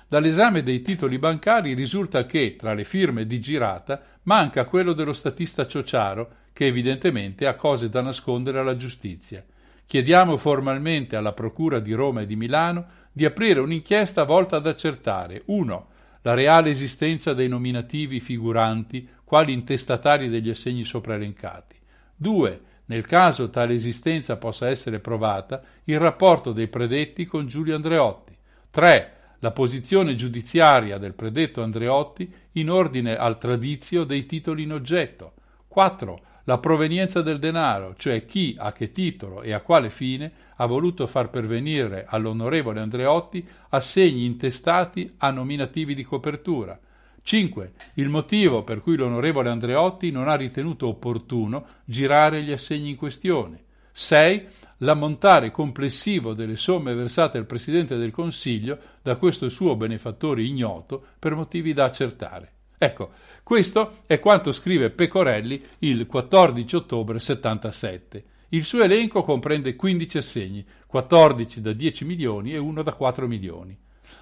Dall'esame dei titoli bancari risulta che, tra le firme di girata, manca quello dello statista Ciociaro, che evidentemente ha cose da nascondere alla giustizia. Chiediamo formalmente alla Procura di Roma e di Milano di aprire un'inchiesta volta ad accertare 1 la reale esistenza dei nominativi figuranti quali intestatari degli assegni sopraelencati. 2. Nel caso tale esistenza possa essere provata, il rapporto dei predetti con Giulio Andreotti. 3. La posizione giudiziaria del predetto Andreotti in ordine al tradizio dei titoli in oggetto. 4 la provenienza del denaro, cioè chi, a che titolo e a quale fine ha voluto far pervenire all'onorevole Andreotti assegni intestati a nominativi di copertura. 5. Il motivo per cui l'onorevole Andreotti non ha ritenuto opportuno girare gli assegni in questione. 6. L'ammontare complessivo delle somme versate al Presidente del Consiglio da questo suo benefattore ignoto per motivi da accertare. Ecco, questo è quanto scrive Pecorelli il 14 ottobre 77. Il suo elenco comprende 15 assegni, 14 da 10 milioni e uno da 4 milioni.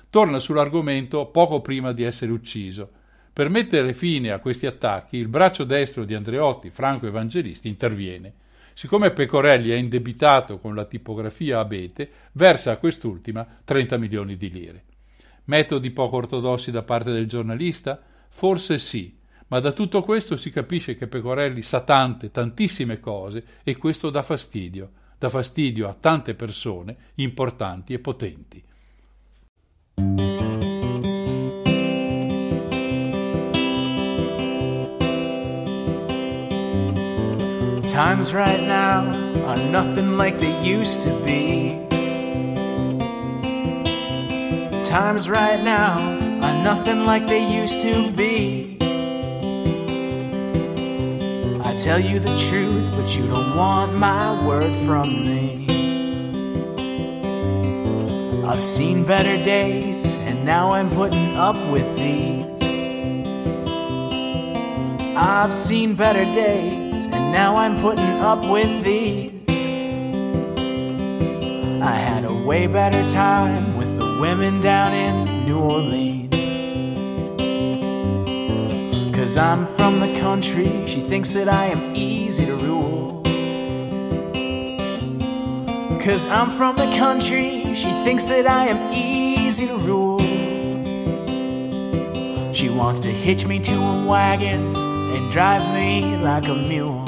Torna sull'argomento poco prima di essere ucciso. Per mettere fine a questi attacchi, il braccio destro di Andreotti, Franco Evangelisti, interviene. Siccome Pecorelli è indebitato con la tipografia Abete, versa a quest'ultima 30 milioni di lire. Metodi poco ortodossi da parte del giornalista? Forse sì, ma da tutto questo si capisce che Pecorelli sa tante, tantissime cose e questo dà fastidio, dà fastidio a tante persone importanti e potenti. Times right now are nothing like they used to be. times right now are nothing like they used to be. I tell you the truth, but you don't want my word from me. I've seen better days, and now I'm putting up with these. I've seen better days, and now I'm putting up with these. I had a way better time with the women down in New Orleans. Cause I'm from the country, she thinks that I am easy to rule. Cause I'm from the country, she thinks that I am easy to rule. She wants to hitch me to a wagon and drive me like a mule.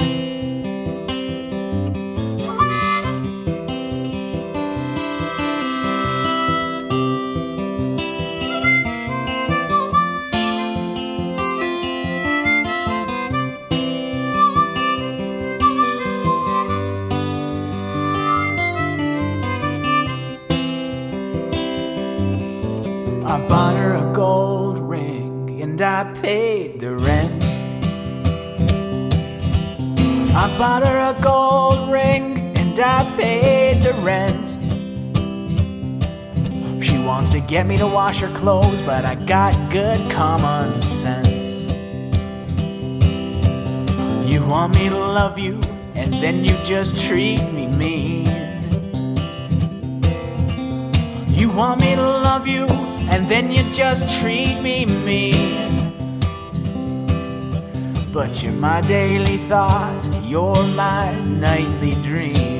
Wash her clothes, but I got good common sense. You want me to love you, and then you just treat me mean. You want me to love you, and then you just treat me mean. But you're my daily thought, you're my nightly dream.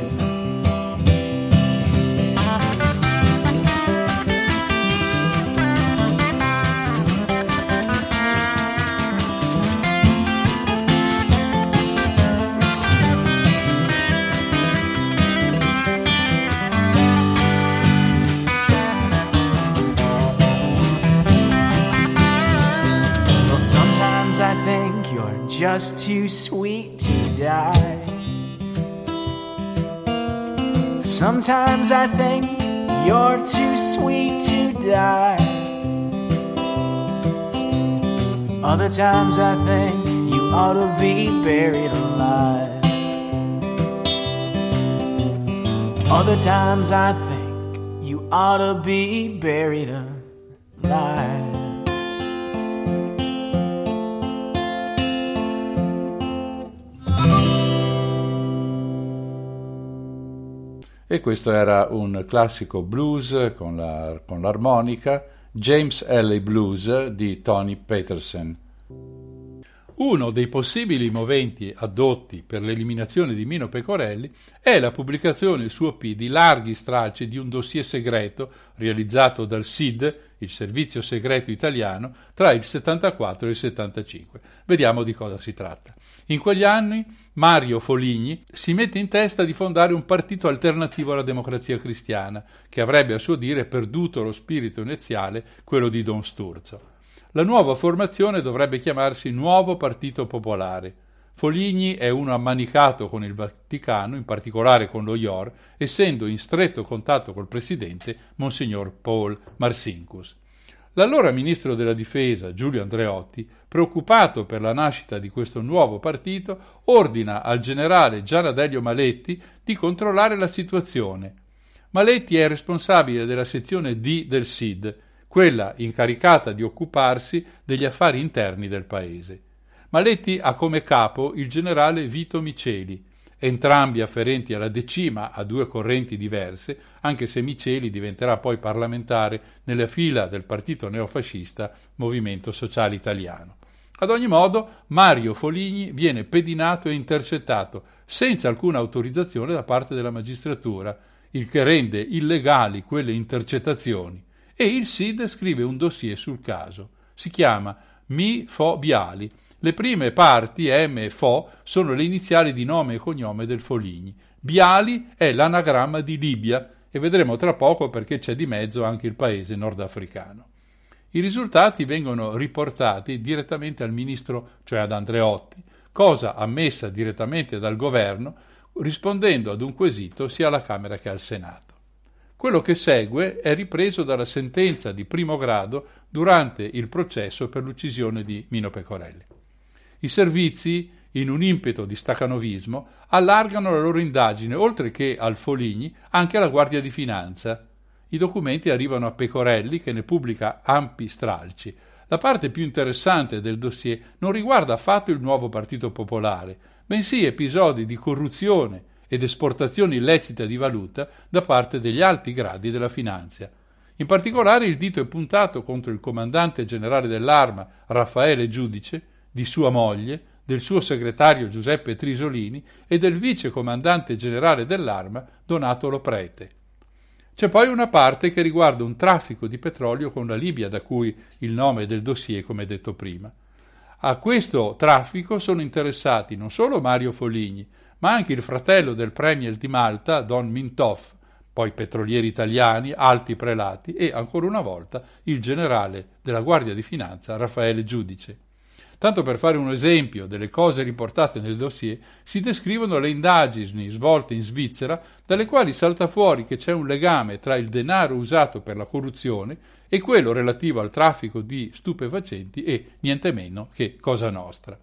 Just too sweet to die. Sometimes I think you're too sweet to die. Other times I think you ought to be buried alive. Other times I think you ought to be buried alive. E questo era un classico blues con, la- con l'armonica, James L. Blues di Tony Peterson. Uno dei possibili moventi addotti per l'eliminazione di Mino Pecorelli è la pubblicazione su OP di larghi stralci di un dossier segreto realizzato dal SID, il Servizio Segreto Italiano, tra il 74 e il 75. Vediamo di cosa si tratta. In quegli anni Mario Foligni si mette in testa di fondare un partito alternativo alla democrazia cristiana, che avrebbe a suo dire perduto lo spirito iniziale, quello di Don Sturzo. La nuova formazione dovrebbe chiamarsi Nuovo Partito Popolare. Foligni è uno ammanicato con il Vaticano, in particolare con lo IOR, essendo in stretto contatto col presidente Monsignor Paul Marsinkus. L'allora ministro della difesa, Giulio Andreotti, preoccupato per la nascita di questo nuovo partito, ordina al generale Gian Adelio Maletti di controllare la situazione. Maletti è responsabile della sezione D del SID, quella incaricata di occuparsi degli affari interni del paese. Maletti ha come capo il generale Vito Miceli, entrambi afferenti alla decima a due correnti diverse, anche se Miceli diventerà poi parlamentare nelle fila del partito neofascista Movimento Sociale Italiano. Ad ogni modo, Mario Foligni viene pedinato e intercettato senza alcuna autorizzazione da parte della magistratura, il che rende illegali quelle intercettazioni, e il SID scrive un dossier sul caso. Si chiama Mi Fo Biali. Le prime parti, M e Fo, sono le iniziali di nome e cognome del Foligni. Biali è l'anagramma di Libia e vedremo tra poco perché c'è di mezzo anche il paese nordafricano. I risultati vengono riportati direttamente al ministro, cioè ad Andreotti, cosa ammessa direttamente dal governo, rispondendo ad un quesito sia alla Camera che al Senato. Quello che segue è ripreso dalla sentenza di primo grado durante il processo per l'uccisione di Mino Pecorelli. I servizi, in un impeto di stacanovismo, allargano la loro indagine, oltre che al Foligni, anche alla Guardia di Finanza. I documenti arrivano a Pecorelli, che ne pubblica ampi stralci. La parte più interessante del dossier non riguarda affatto il nuovo Partito Popolare, bensì episodi di corruzione ed esportazione illecita di valuta da parte degli alti gradi della finanza. In particolare il dito è puntato contro il comandante generale dell'arma Raffaele Giudice, di sua moglie, del suo segretario Giuseppe Trisolini e del vice comandante generale dell'arma Donato Loprete. C'è poi una parte che riguarda un traffico di petrolio con la Libia, da cui il nome del dossier, come detto prima. A questo traffico sono interessati non solo Mario Foligni, ma anche il fratello del premier di Malta, Don Mintoff, poi petrolieri italiani, alti prelati e, ancora una volta, il generale della Guardia di Finanza, Raffaele Giudice. Tanto per fare un esempio delle cose riportate nel dossier, si descrivono le indagini svolte in Svizzera, dalle quali salta fuori che c'è un legame tra il denaro usato per la corruzione e quello relativo al traffico di stupefacenti e niente meno che Cosa Nostra.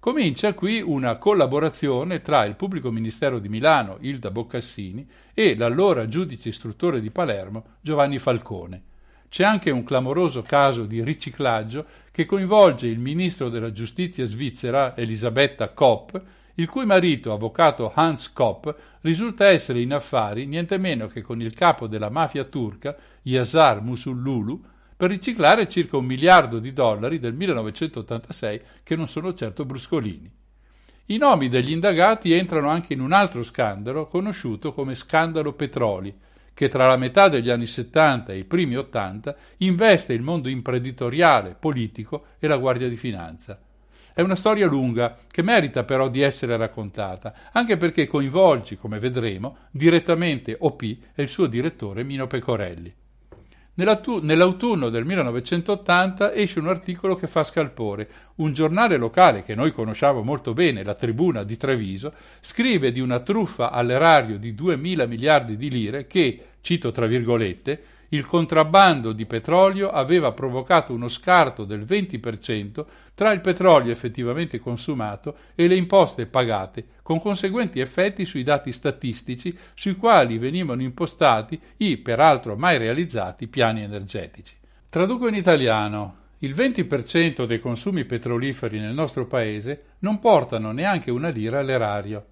Comincia qui una collaborazione tra il pubblico ministero di Milano, Ilda Boccassini, e l'allora giudice istruttore di Palermo, Giovanni Falcone. C'è anche un clamoroso caso di riciclaggio che coinvolge il ministro della giustizia svizzera Elisabetta Kopp, il cui marito, avvocato Hans Kopp, risulta essere in affari niente meno che con il capo della mafia turca, Yazar Musullulu, per riciclare circa un miliardo di dollari del 1986 che non sono certo bruscolini. I nomi degli indagati entrano anche in un altro scandalo conosciuto come scandalo petroli, che tra la metà degli anni 70 e i primi 80 investe il mondo imprenditoriale, politico e la Guardia di Finanza. È una storia lunga che merita però di essere raccontata, anche perché coinvolge, come vedremo, direttamente OP e il suo direttore Mino Pecorelli. Nell'autunno del 1980 esce un articolo che fa scalpore. Un giornale locale che noi conosciamo molto bene, la Tribuna di Treviso, scrive di una truffa all'erario di 2.000 miliardi di lire che, cito tra virgolette, il contrabbando di petrolio aveva provocato uno scarto del 20% tra il petrolio effettivamente consumato e le imposte pagate, con conseguenti effetti sui dati statistici sui quali venivano impostati i, peraltro mai realizzati, piani energetici. Traduco in italiano. Il 20% dei consumi petroliferi nel nostro paese non portano neanche una lira all'erario.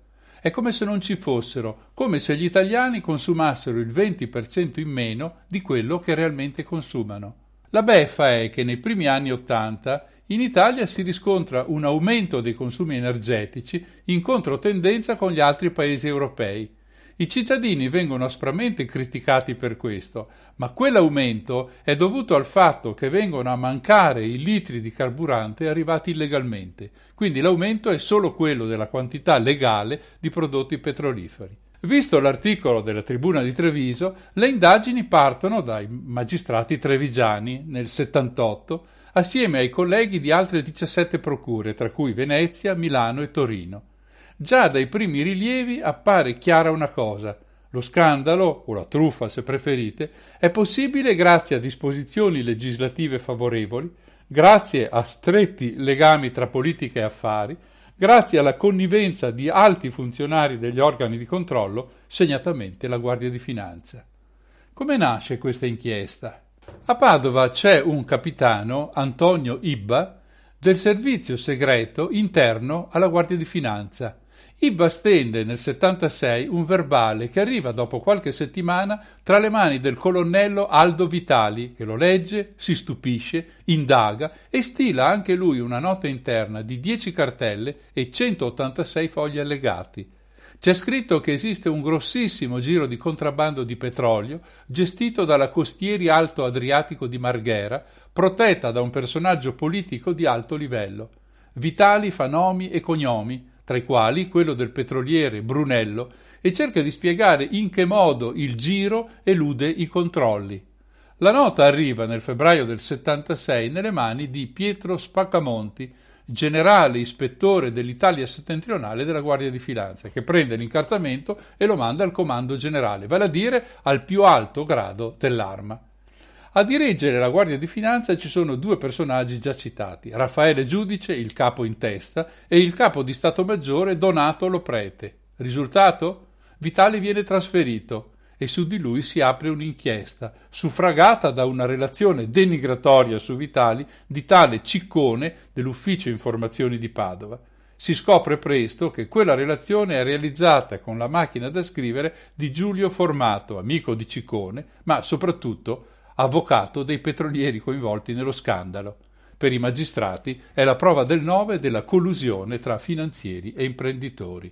È come se non ci fossero, come se gli italiani consumassero il 20% in meno di quello che realmente consumano. La beffa è che nei primi anni Ottanta in Italia si riscontra un aumento dei consumi energetici in controtendenza con gli altri paesi europei. I cittadini vengono aspramente criticati per questo, ma quell'aumento è dovuto al fatto che vengono a mancare i litri di carburante arrivati illegalmente, quindi l'aumento è solo quello della quantità legale di prodotti petroliferi. Visto l'articolo della Tribuna di Treviso, le indagini partono dai magistrati trevigiani nel 78, assieme ai colleghi di altre 17 procure, tra cui Venezia, Milano e Torino. Già dai primi rilievi appare chiara una cosa. Lo scandalo, o la truffa se preferite, è possibile grazie a disposizioni legislative favorevoli, grazie a stretti legami tra politica e affari, grazie alla connivenza di alti funzionari degli organi di controllo, segnatamente la Guardia di Finanza. Come nasce questa inchiesta? A Padova c'è un capitano, Antonio Ibba, del servizio segreto interno alla Guardia di Finanza, Ibba stende nel 76 un verbale che arriva dopo qualche settimana tra le mani del colonnello Aldo Vitali, che lo legge, si stupisce, indaga e stila anche lui una nota interna di 10 cartelle e 186 fogli allegati. C'è scritto che esiste un grossissimo giro di contrabbando di petrolio gestito dalla Costieri Alto Adriatico di Marghera, protetta da un personaggio politico di alto livello. Vitali fa nomi e cognomi, tra i quali quello del petroliere Brunello, e cerca di spiegare in che modo il giro elude i controlli. La nota arriva nel febbraio del 76 nelle mani di Pietro Spaccamonti, generale ispettore dell'Italia settentrionale della Guardia di Finanza, che prende l'incartamento e lo manda al comando generale, vale a dire al più alto grado dell'arma. A dirigere la Guardia di Finanza ci sono due personaggi già citati, Raffaele Giudice, il capo in testa, e il capo di Stato Maggiore Donato Loprete. Risultato? Vitali viene trasferito e su di lui si apre un'inchiesta, suffragata da una relazione denigratoria su Vitali di tale Ciccone dell'Ufficio Informazioni di Padova. Si scopre presto che quella relazione è realizzata con la macchina da scrivere di Giulio Formato, amico di Ciccone, ma soprattutto avvocato dei petrolieri coinvolti nello scandalo. Per i magistrati è la prova del nove della collusione tra finanzieri e imprenditori.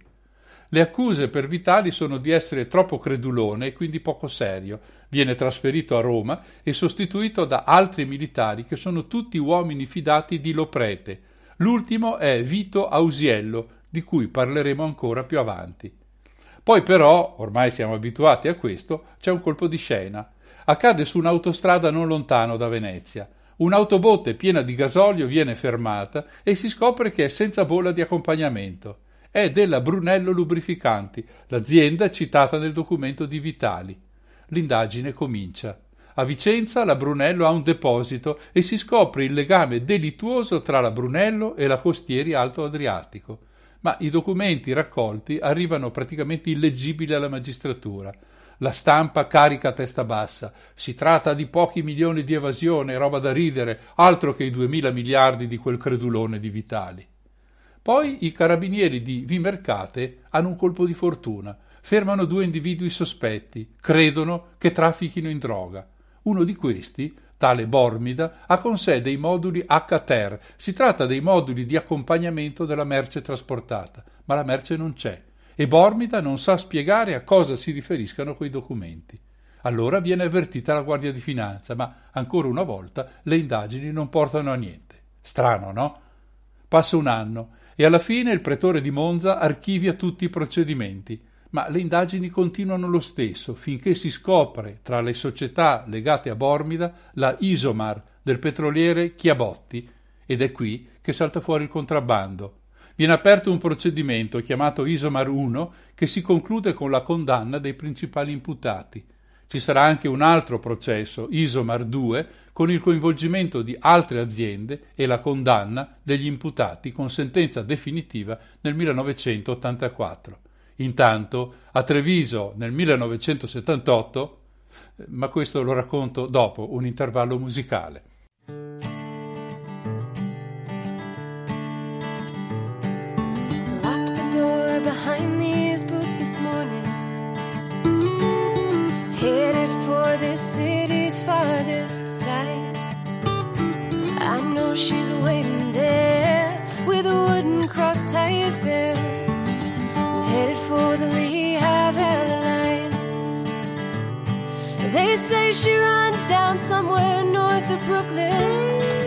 Le accuse per Vitali sono di essere troppo credulone e quindi poco serio. Viene trasferito a Roma e sostituito da altri militari che sono tutti uomini fidati di Loprete. L'ultimo è Vito Ausiello, di cui parleremo ancora più avanti. Poi però, ormai siamo abituati a questo, c'è un colpo di scena accade su un'autostrada non lontano da Venezia. Un'autobotte piena di gasolio viene fermata e si scopre che è senza bolla di accompagnamento. È della Brunello Lubrificanti, l'azienda citata nel documento di Vitali. L'indagine comincia. A Vicenza la Brunello ha un deposito e si scopre il legame delittuoso tra la Brunello e la Costieri Alto Adriatico. Ma i documenti raccolti arrivano praticamente illeggibili alla magistratura. La stampa carica a testa bassa. Si tratta di pochi milioni di evasione, roba da ridere, altro che i duemila miliardi di quel credulone di Vitali. Poi i carabinieri di Vimercate hanno un colpo di fortuna. Fermano due individui sospetti. Credono che traffichino in droga. Uno di questi, tale Bormida, ha con sé dei moduli HTER. Si tratta dei moduli di accompagnamento della merce trasportata, ma la merce non c'è e Bormida non sa spiegare a cosa si riferiscano quei documenti. Allora viene avvertita la Guardia di Finanza, ma ancora una volta le indagini non portano a niente. Strano, no? Passa un anno e alla fine il pretore di Monza archivia tutti i procedimenti, ma le indagini continuano lo stesso finché si scopre tra le società legate a Bormida la Isomar del petroliere Chiabotti ed è qui che salta fuori il contrabbando, viene aperto un procedimento chiamato Isomar 1 che si conclude con la condanna dei principali imputati. Ci sarà anche un altro processo, Isomar 2, con il coinvolgimento di altre aziende e la condanna degli imputati con sentenza definitiva nel 1984. Intanto, a Treviso nel 1978, ma questo lo racconto dopo un intervallo musicale. This city's farthest side. I know she's waiting there with a wooden cross ties bare. I'm headed for the Lehigh Valley line. They say she runs down somewhere north of Brooklyn.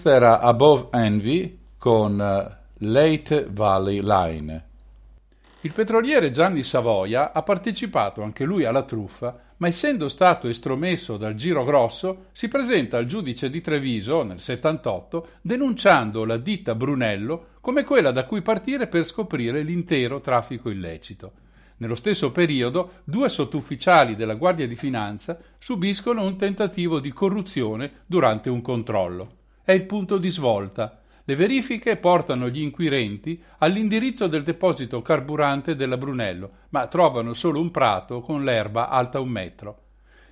Questa era Above Envy con eh, Late Valley Line. Il petroliere Gianni Savoia ha partecipato anche lui alla truffa, ma essendo stato estromesso dal Giro Grosso, si presenta al giudice di Treviso nel 78 denunciando la ditta Brunello come quella da cui partire per scoprire l'intero traffico illecito. Nello stesso periodo, due sottufficiali della Guardia di Finanza subiscono un tentativo di corruzione durante un controllo. È il punto di svolta. Le verifiche portano gli inquirenti all'indirizzo del deposito carburante della Brunello, ma trovano solo un prato con l'erba alta un metro.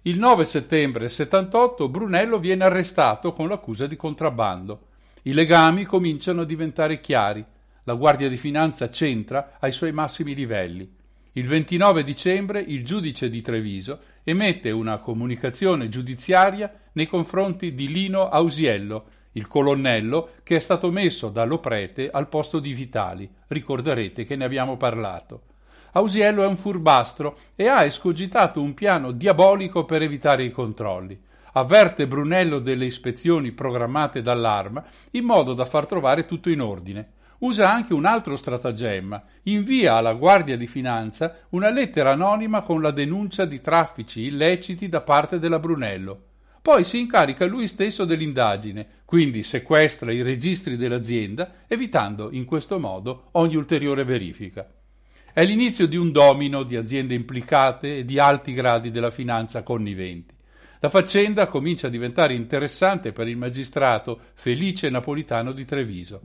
Il 9 settembre 78 Brunello viene arrestato con l'accusa di contrabbando. I legami cominciano a diventare chiari. La Guardia di Finanza c'entra ai suoi massimi livelli. Il 29 dicembre il giudice di Treviso emette una comunicazione giudiziaria nei confronti di Lino Ausiello, il colonnello che è stato messo dallo prete al posto di Vitali. Ricorderete che ne abbiamo parlato. Ausiello è un furbastro e ha escogitato un piano diabolico per evitare i controlli. Avverte Brunello delle ispezioni programmate dall'arma in modo da far trovare tutto in ordine. Usa anche un altro stratagemma. Invia alla Guardia di Finanza una lettera anonima con la denuncia di traffici illeciti da parte della Brunello. Poi si incarica lui stesso dell'indagine, quindi sequestra i registri dell'azienda, evitando in questo modo ogni ulteriore verifica. È l'inizio di un domino di aziende implicate e di alti gradi della finanza conniventi. La faccenda comincia a diventare interessante per il magistrato Felice Napolitano di Treviso.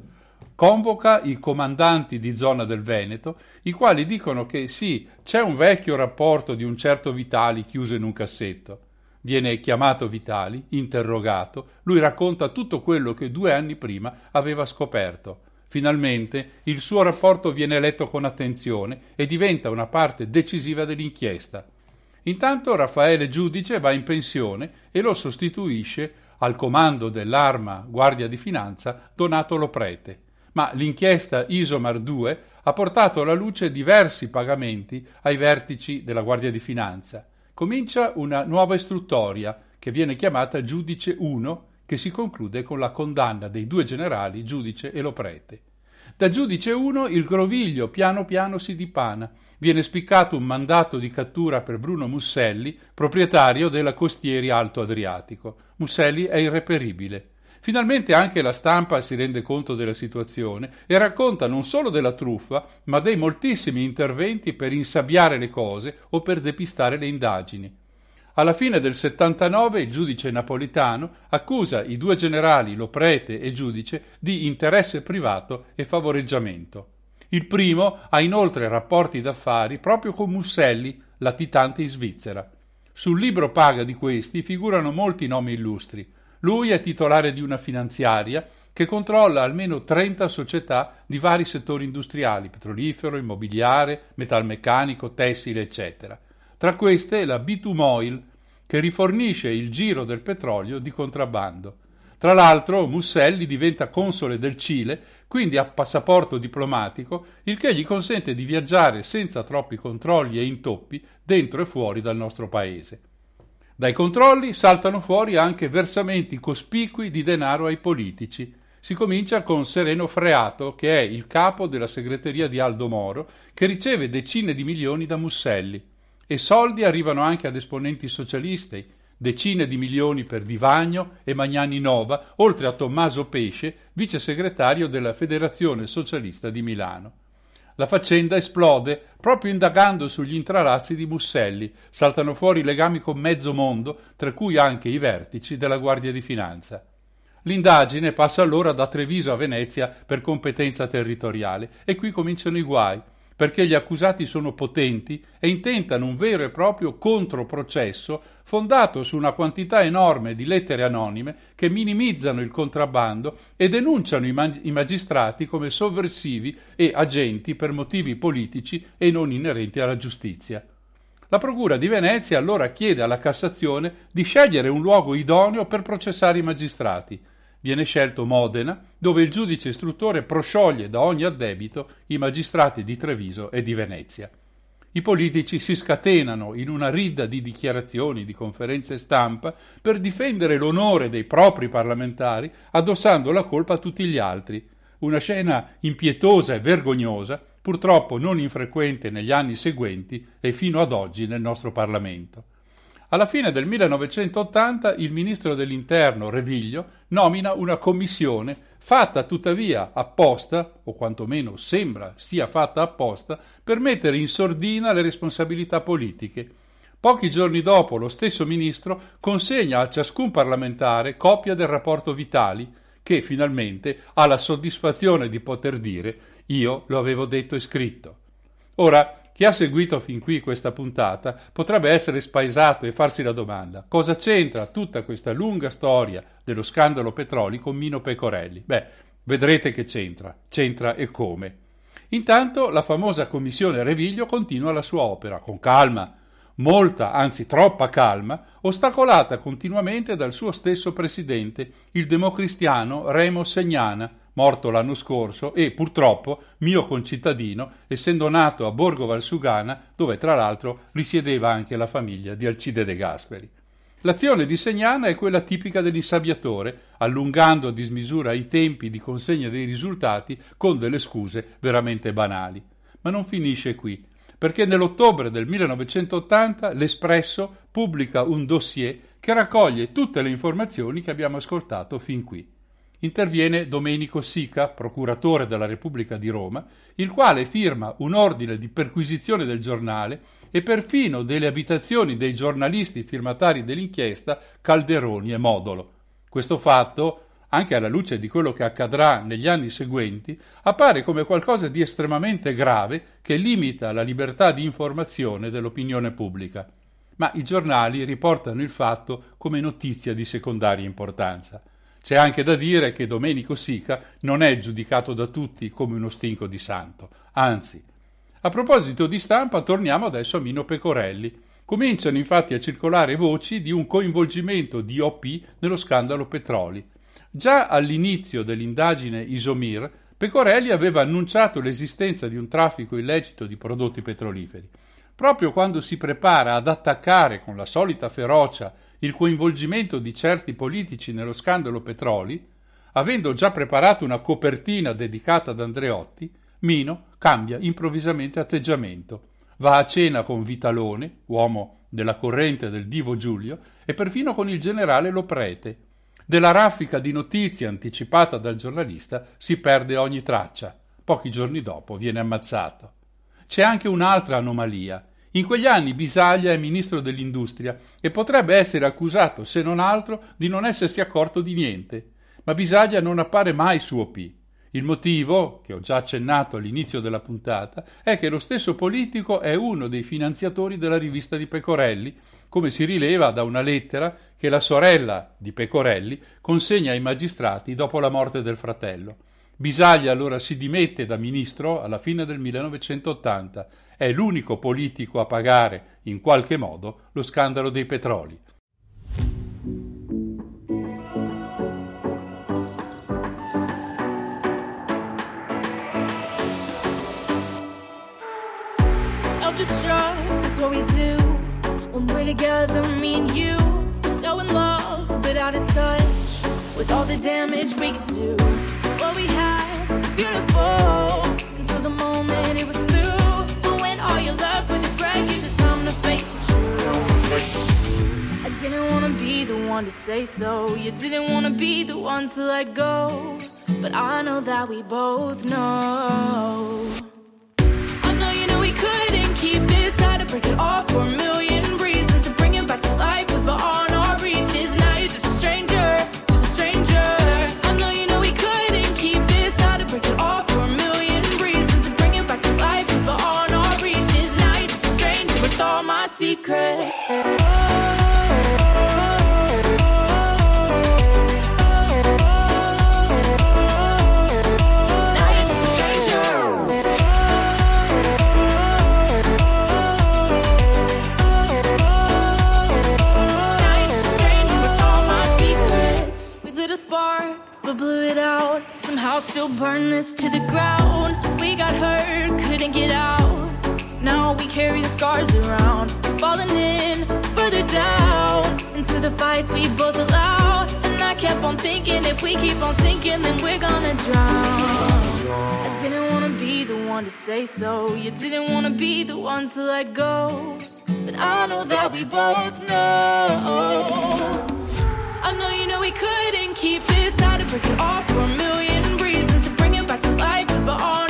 Convoca i comandanti di zona del Veneto, i quali dicono che sì, c'è un vecchio rapporto di un certo Vitali chiuso in un cassetto. Viene chiamato Vitali, interrogato, lui racconta tutto quello che due anni prima aveva scoperto. Finalmente il suo rapporto viene letto con attenzione e diventa una parte decisiva dell'inchiesta. Intanto Raffaele Giudice va in pensione e lo sostituisce al comando dell'arma Guardia di Finanza Donato Loprete. Ma l'inchiesta Isomar 2 ha portato alla luce diversi pagamenti ai vertici della Guardia di Finanza. Comincia una nuova istruttoria che viene chiamata Giudice 1 che si conclude con la condanna dei due generali, Giudice e Loprete. Da Giudice 1 il groviglio piano piano si dipana. Viene spiccato un mandato di cattura per Bruno Musselli, proprietario della Costieri Alto Adriatico. Musselli è irreperibile. Finalmente anche la stampa si rende conto della situazione e racconta non solo della truffa, ma dei moltissimi interventi per insabbiare le cose o per depistare le indagini. Alla fine del 79 il giudice napolitano accusa i due generali Loprete e Giudice di interesse privato e favoreggiamento. Il primo ha inoltre rapporti d'affari proprio con Musselli, latitante in Svizzera. Sul libro paga di questi figurano molti nomi illustri. Lui è titolare di una finanziaria che controlla almeno 30 società di vari settori industriali, petrolifero, immobiliare, metalmeccanico, tessile, eccetera. Tra queste la B2 Moil, che rifornisce il giro del petrolio di contrabbando. Tra l'altro Musselli diventa console del Cile, quindi ha passaporto diplomatico, il che gli consente di viaggiare senza troppi controlli e intoppi dentro e fuori dal nostro paese. Dai controlli saltano fuori anche versamenti cospicui di denaro ai politici. Si comincia con Sereno Freato, che è il capo della segreteria di Aldo Moro, che riceve decine di milioni da Musselli. E soldi arrivano anche ad esponenti socialisti, decine di milioni per Divagno e Magnani Nova, oltre a Tommaso Pesce, vice segretario della Federazione Socialista di Milano. La faccenda esplode proprio indagando sugli intralazzi di Musselli. Saltano fuori legami con mezzo mondo, tra cui anche i vertici della Guardia di Finanza. L'indagine passa allora da Treviso a Venezia per competenza territoriale e qui cominciano i guai perché gli accusati sono potenti e intentano un vero e proprio controprocesso fondato su una quantità enorme di lettere anonime che minimizzano il contrabbando e denunciano i, mag- i magistrati come sovversivi e agenti per motivi politici e non inerenti alla giustizia. La Procura di Venezia allora chiede alla Cassazione di scegliere un luogo idoneo per processare i magistrati Viene scelto Modena, dove il giudice istruttore proscioglie da ogni addebito i magistrati di Treviso e di Venezia. I politici si scatenano in una ridda di dichiarazioni, di conferenze stampa, per difendere l'onore dei propri parlamentari, addossando la colpa a tutti gli altri. Una scena impietosa e vergognosa, purtroppo non infrequente negli anni seguenti e fino ad oggi nel nostro Parlamento. Alla fine del 1980 il ministro dell'Interno Reviglio nomina una commissione fatta tuttavia apposta, o quantomeno sembra sia fatta apposta, per mettere in sordina le responsabilità politiche. Pochi giorni dopo lo stesso ministro consegna a ciascun parlamentare copia del rapporto Vitali, che finalmente ha la soddisfazione di poter dire io lo avevo detto e scritto. Ora, chi ha seguito fin qui questa puntata potrebbe essere spaesato e farsi la domanda: cosa c'entra tutta questa lunga storia dello scandalo petroli con Mino Pecorelli? Beh, vedrete che c'entra, c'entra e come. Intanto la famosa commissione Reviglio continua la sua opera con calma, molta, anzi troppa calma, ostacolata continuamente dal suo stesso presidente, il democristiano Remo Segnana, morto l'anno scorso e purtroppo mio concittadino, essendo nato a Borgo Valsugana, dove tra l'altro risiedeva anche la famiglia di Alcide De Gasperi. L'azione di Segnana è quella tipica dell'insabbiatore, allungando a dismisura i tempi di consegna dei risultati con delle scuse veramente banali. Ma non finisce qui, perché nell'ottobre del 1980 l'Espresso pubblica un dossier che raccoglie tutte le informazioni che abbiamo ascoltato fin qui interviene Domenico Sica, procuratore della Repubblica di Roma, il quale firma un ordine di perquisizione del giornale e perfino delle abitazioni dei giornalisti firmatari dell'inchiesta Calderoni e Modolo. Questo fatto, anche alla luce di quello che accadrà negli anni seguenti, appare come qualcosa di estremamente grave che limita la libertà di informazione dell'opinione pubblica. Ma i giornali riportano il fatto come notizia di secondaria importanza. C'è anche da dire che Domenico Sica non è giudicato da tutti come uno stinco di santo, anzi. A proposito di stampa, torniamo adesso a Mino Pecorelli. Cominciano infatti a circolare voci di un coinvolgimento di OP nello scandalo petroli. Già all'inizio dell'indagine Isomir, Pecorelli aveva annunciato l'esistenza di un traffico illecito di prodotti petroliferi. Proprio quando si prepara ad attaccare con la solita ferocia il coinvolgimento di certi politici nello scandalo Petroli, avendo già preparato una copertina dedicata ad Andreotti, Mino cambia improvvisamente atteggiamento. Va a cena con Vitalone, uomo della corrente del divo Giulio, e perfino con il generale Loprete. Della raffica di notizie anticipata dal giornalista si perde ogni traccia. Pochi giorni dopo viene ammazzato. C'è anche un'altra anomalia. In quegli anni Bisaglia è ministro dell'industria e potrebbe essere accusato, se non altro, di non essersi accorto di niente. Ma Bisaglia non appare mai su OP. Il motivo, che ho già accennato all'inizio della puntata, è che lo stesso politico è uno dei finanziatori della rivista di Pecorelli, come si rileva da una lettera che la sorella di Pecorelli consegna ai magistrati dopo la morte del fratello. Bisaglia allora si dimette da ministro alla fine del 1980 è l'unico politico a pagare, in qualche modo, lo scandalo dei petroli. Self-destruct is what we do when we're together, me and you. So in love, but out of touch with all the damage we could do. What we had was beautiful until the moment it was through. One to say so. You didn't want to be the one to let go. But I know that we both know. I know you know we couldn't keep this. Had to break it off for a million We carry the scars around. Falling in further down into the fights we both allow. And I kept on thinking if we keep on sinking, then we're gonna drown. I didn't wanna be the one to say so. You didn't wanna be the one to let go. But I know that we both know. I know you know we couldn't keep this. To break it off for a million reasons. To bring it back to life was beyond our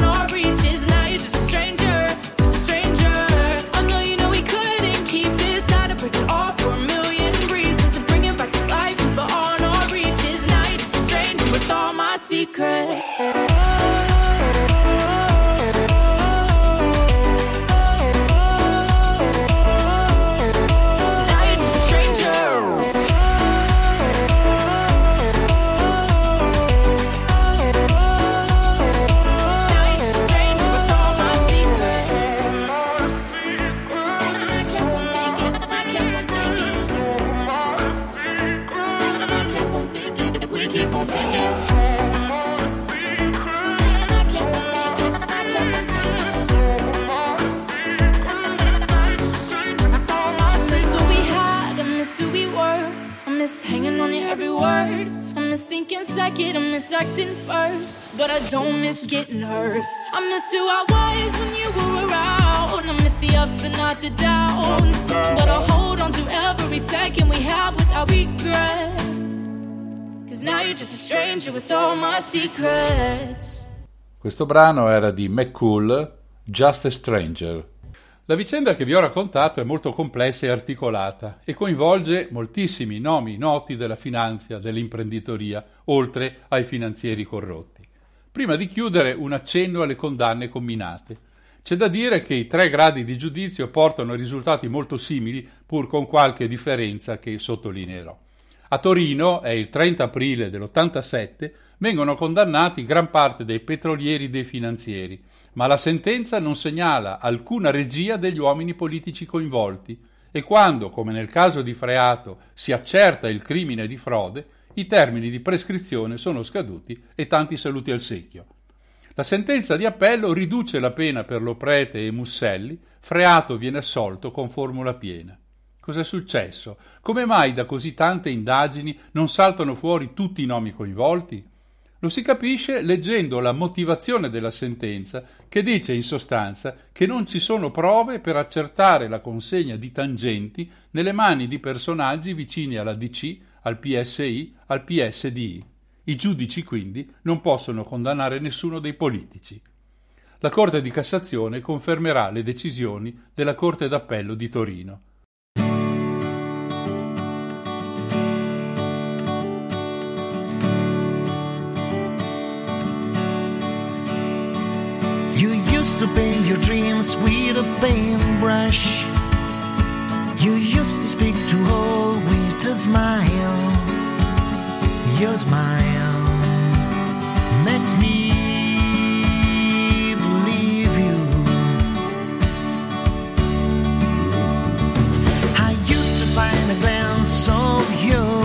miss acting first. But I don't miss getting hurt. I miss who I was when you were around. I miss the ups, but not the downs. But I'll hold on to every second we have without regret. Cause now you're just a stranger with all my secrets. Questo brano era di McCool, Just a Stranger. La vicenda che vi ho raccontato è molto complessa e articolata e coinvolge moltissimi nomi noti della finanza, dell'imprenditoria, oltre ai finanzieri corrotti. Prima di chiudere un accenno alle condanne comminate. C'è da dire che i tre gradi di giudizio portano a risultati molto simili, pur con qualche differenza che sottolineerò. A Torino, è il 30 aprile dell'87, vengono condannati gran parte dei petrolieri e dei finanzieri, ma la sentenza non segnala alcuna regia degli uomini politici coinvolti e quando, come nel caso di Freato, si accerta il crimine di frode, i termini di prescrizione sono scaduti e tanti saluti al secchio. La sentenza di appello riduce la pena per Loprete e Musselli, Freato viene assolto con formula piena. Cos'è successo? Come mai da così tante indagini non saltano fuori tutti i nomi coinvolti? Lo si capisce leggendo la motivazione della sentenza che dice in sostanza che non ci sono prove per accertare la consegna di tangenti nelle mani di personaggi vicini alla DC, al PSI, al PSDI. I giudici quindi non possono condannare nessuno dei politici. La Corte di Cassazione confermerà le decisioni della Corte d'Appello di Torino. To paint your dreams with a paintbrush. You used to speak to all with a smile. Your smile makes me believe you. I used to find a glance of your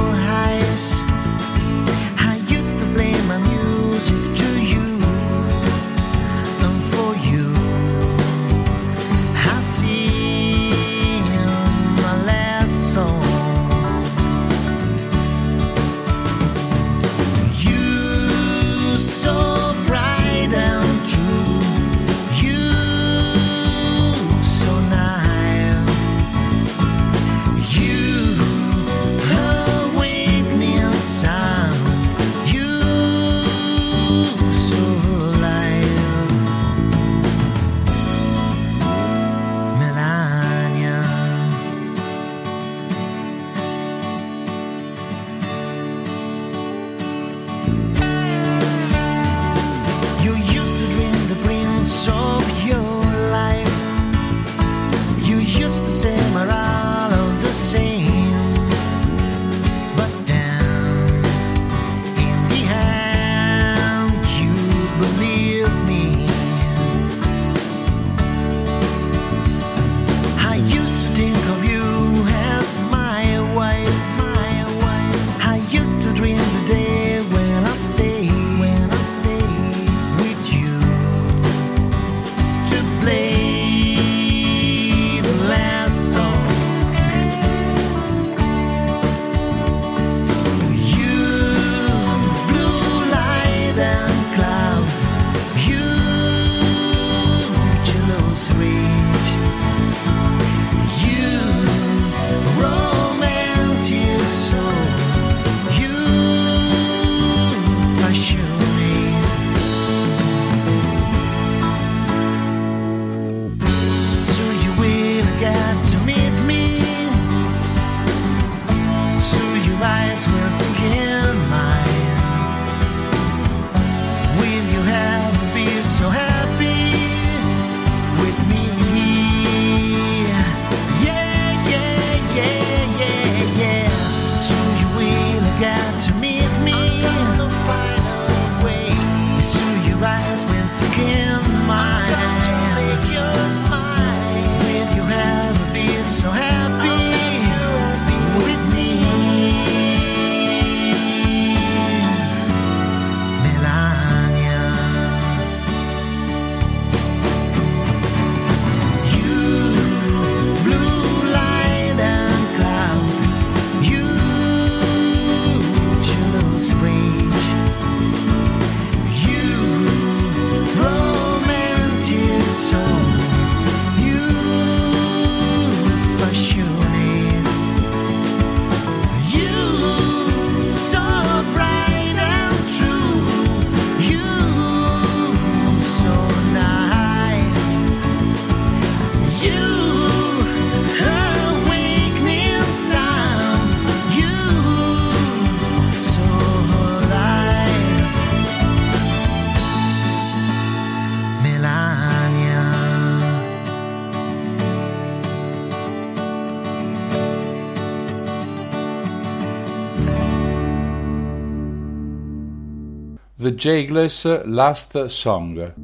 The Jagless Last Song.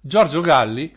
Giorgio Galli,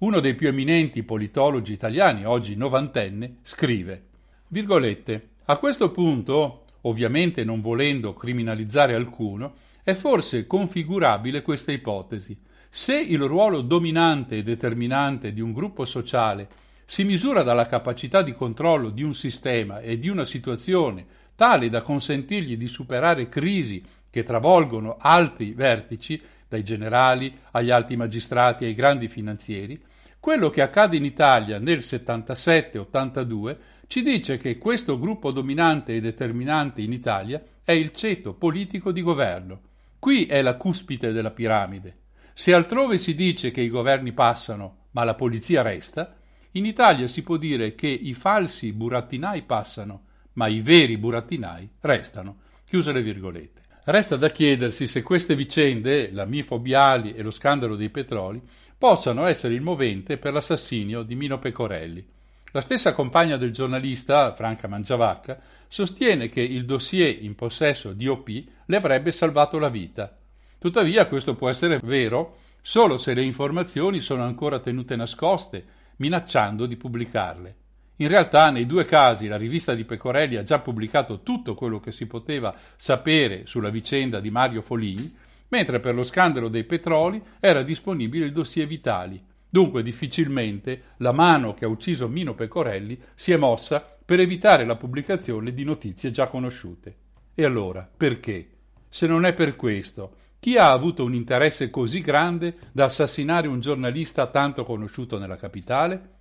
uno dei più eminenti politologi italiani, oggi novantenne, scrive, virgolette, a questo punto, ovviamente non volendo criminalizzare alcuno, è forse configurabile questa ipotesi. Se il ruolo dominante e determinante di un gruppo sociale si misura dalla capacità di controllo di un sistema e di una situazione tale da consentirgli di superare crisi che travolgono alti vertici, dai generali agli alti magistrati ai grandi finanzieri, quello che accade in Italia nel 77-82 ci dice che questo gruppo dominante e determinante in Italia è il ceto politico di governo. Qui è la cuspide della piramide. Se altrove si dice che i governi passano, ma la polizia resta, in Italia si può dire che i falsi burattinai passano, ma i veri burattinai restano. Chiuse le virgolette. Resta da chiedersi se queste vicende, la Mifo Biali e lo scandalo dei petroli, possano essere il movente per l'assassinio di Mino Pecorelli. La stessa compagna del giornalista, Franca Mangiavacca, sostiene che il dossier in possesso di OP le avrebbe salvato la vita. Tuttavia questo può essere vero solo se le informazioni sono ancora tenute nascoste, minacciando di pubblicarle. In realtà nei due casi la rivista di Pecorelli ha già pubblicato tutto quello che si poteva sapere sulla vicenda di Mario Foligni, mentre per lo scandalo dei petroli era disponibile il dossier Vitali. Dunque difficilmente la mano che ha ucciso Mino Pecorelli si è mossa per evitare la pubblicazione di notizie già conosciute. E allora, perché? Se non è per questo, chi ha avuto un interesse così grande da assassinare un giornalista tanto conosciuto nella capitale?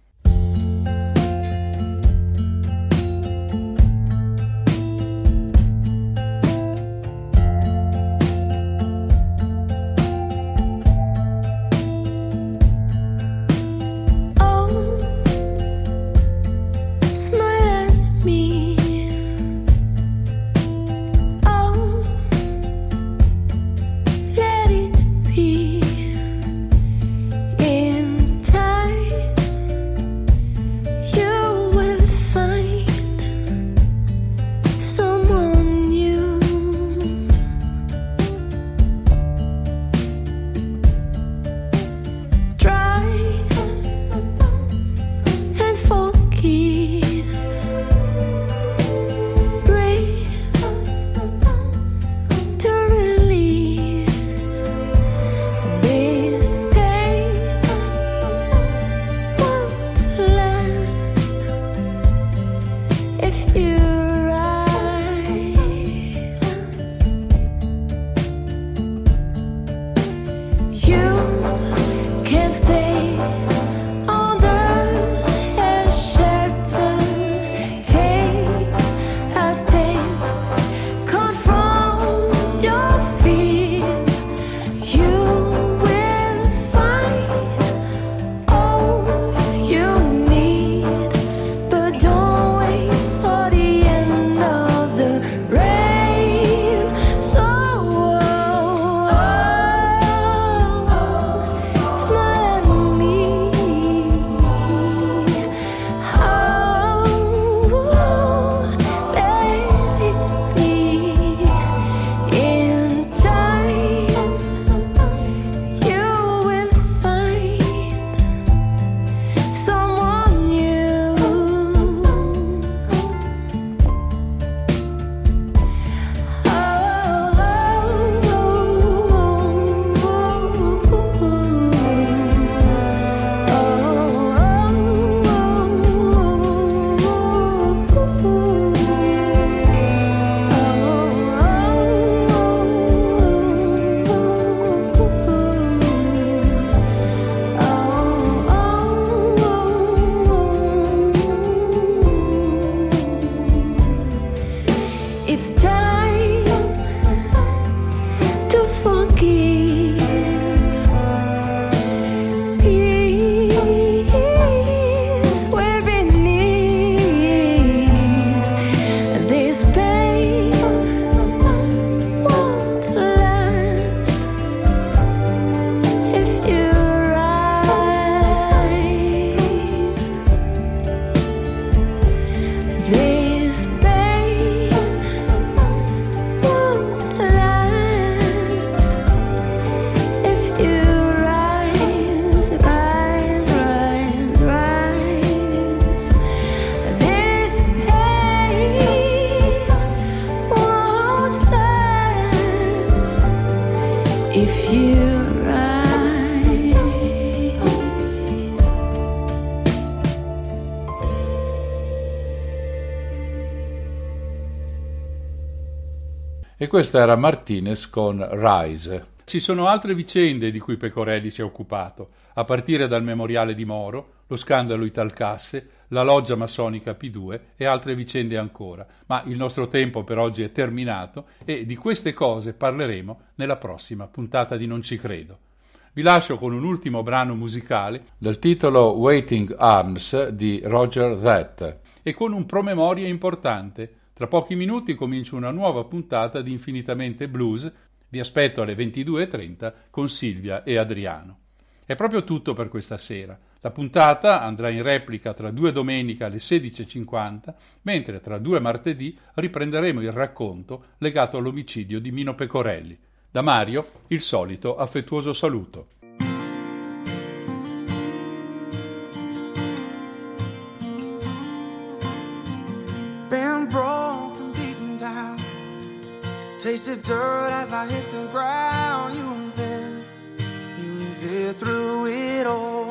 Questa era Martinez con Rise. Ci sono altre vicende di cui Pecorelli si è occupato, a partire dal memoriale di Moro, lo scandalo Italcasse, la loggia massonica P2 e altre vicende ancora. Ma il nostro tempo per oggi è terminato e di queste cose parleremo nella prossima puntata di Non ci credo. Vi lascio con un ultimo brano musicale dal titolo Waiting Arms di Roger That e con un promemoria importante. Tra pochi minuti comincia una nuova puntata di Infinitamente Blues. Vi aspetto alle 22.30 con Silvia e Adriano. È proprio tutto per questa sera. La puntata andrà in replica tra due domeniche alle 16.50, mentre tra due martedì riprenderemo il racconto legato all'omicidio di Mino Pecorelli. Da Mario il solito affettuoso saluto. Tasted dirt as I hit the ground. You there, you there through it all.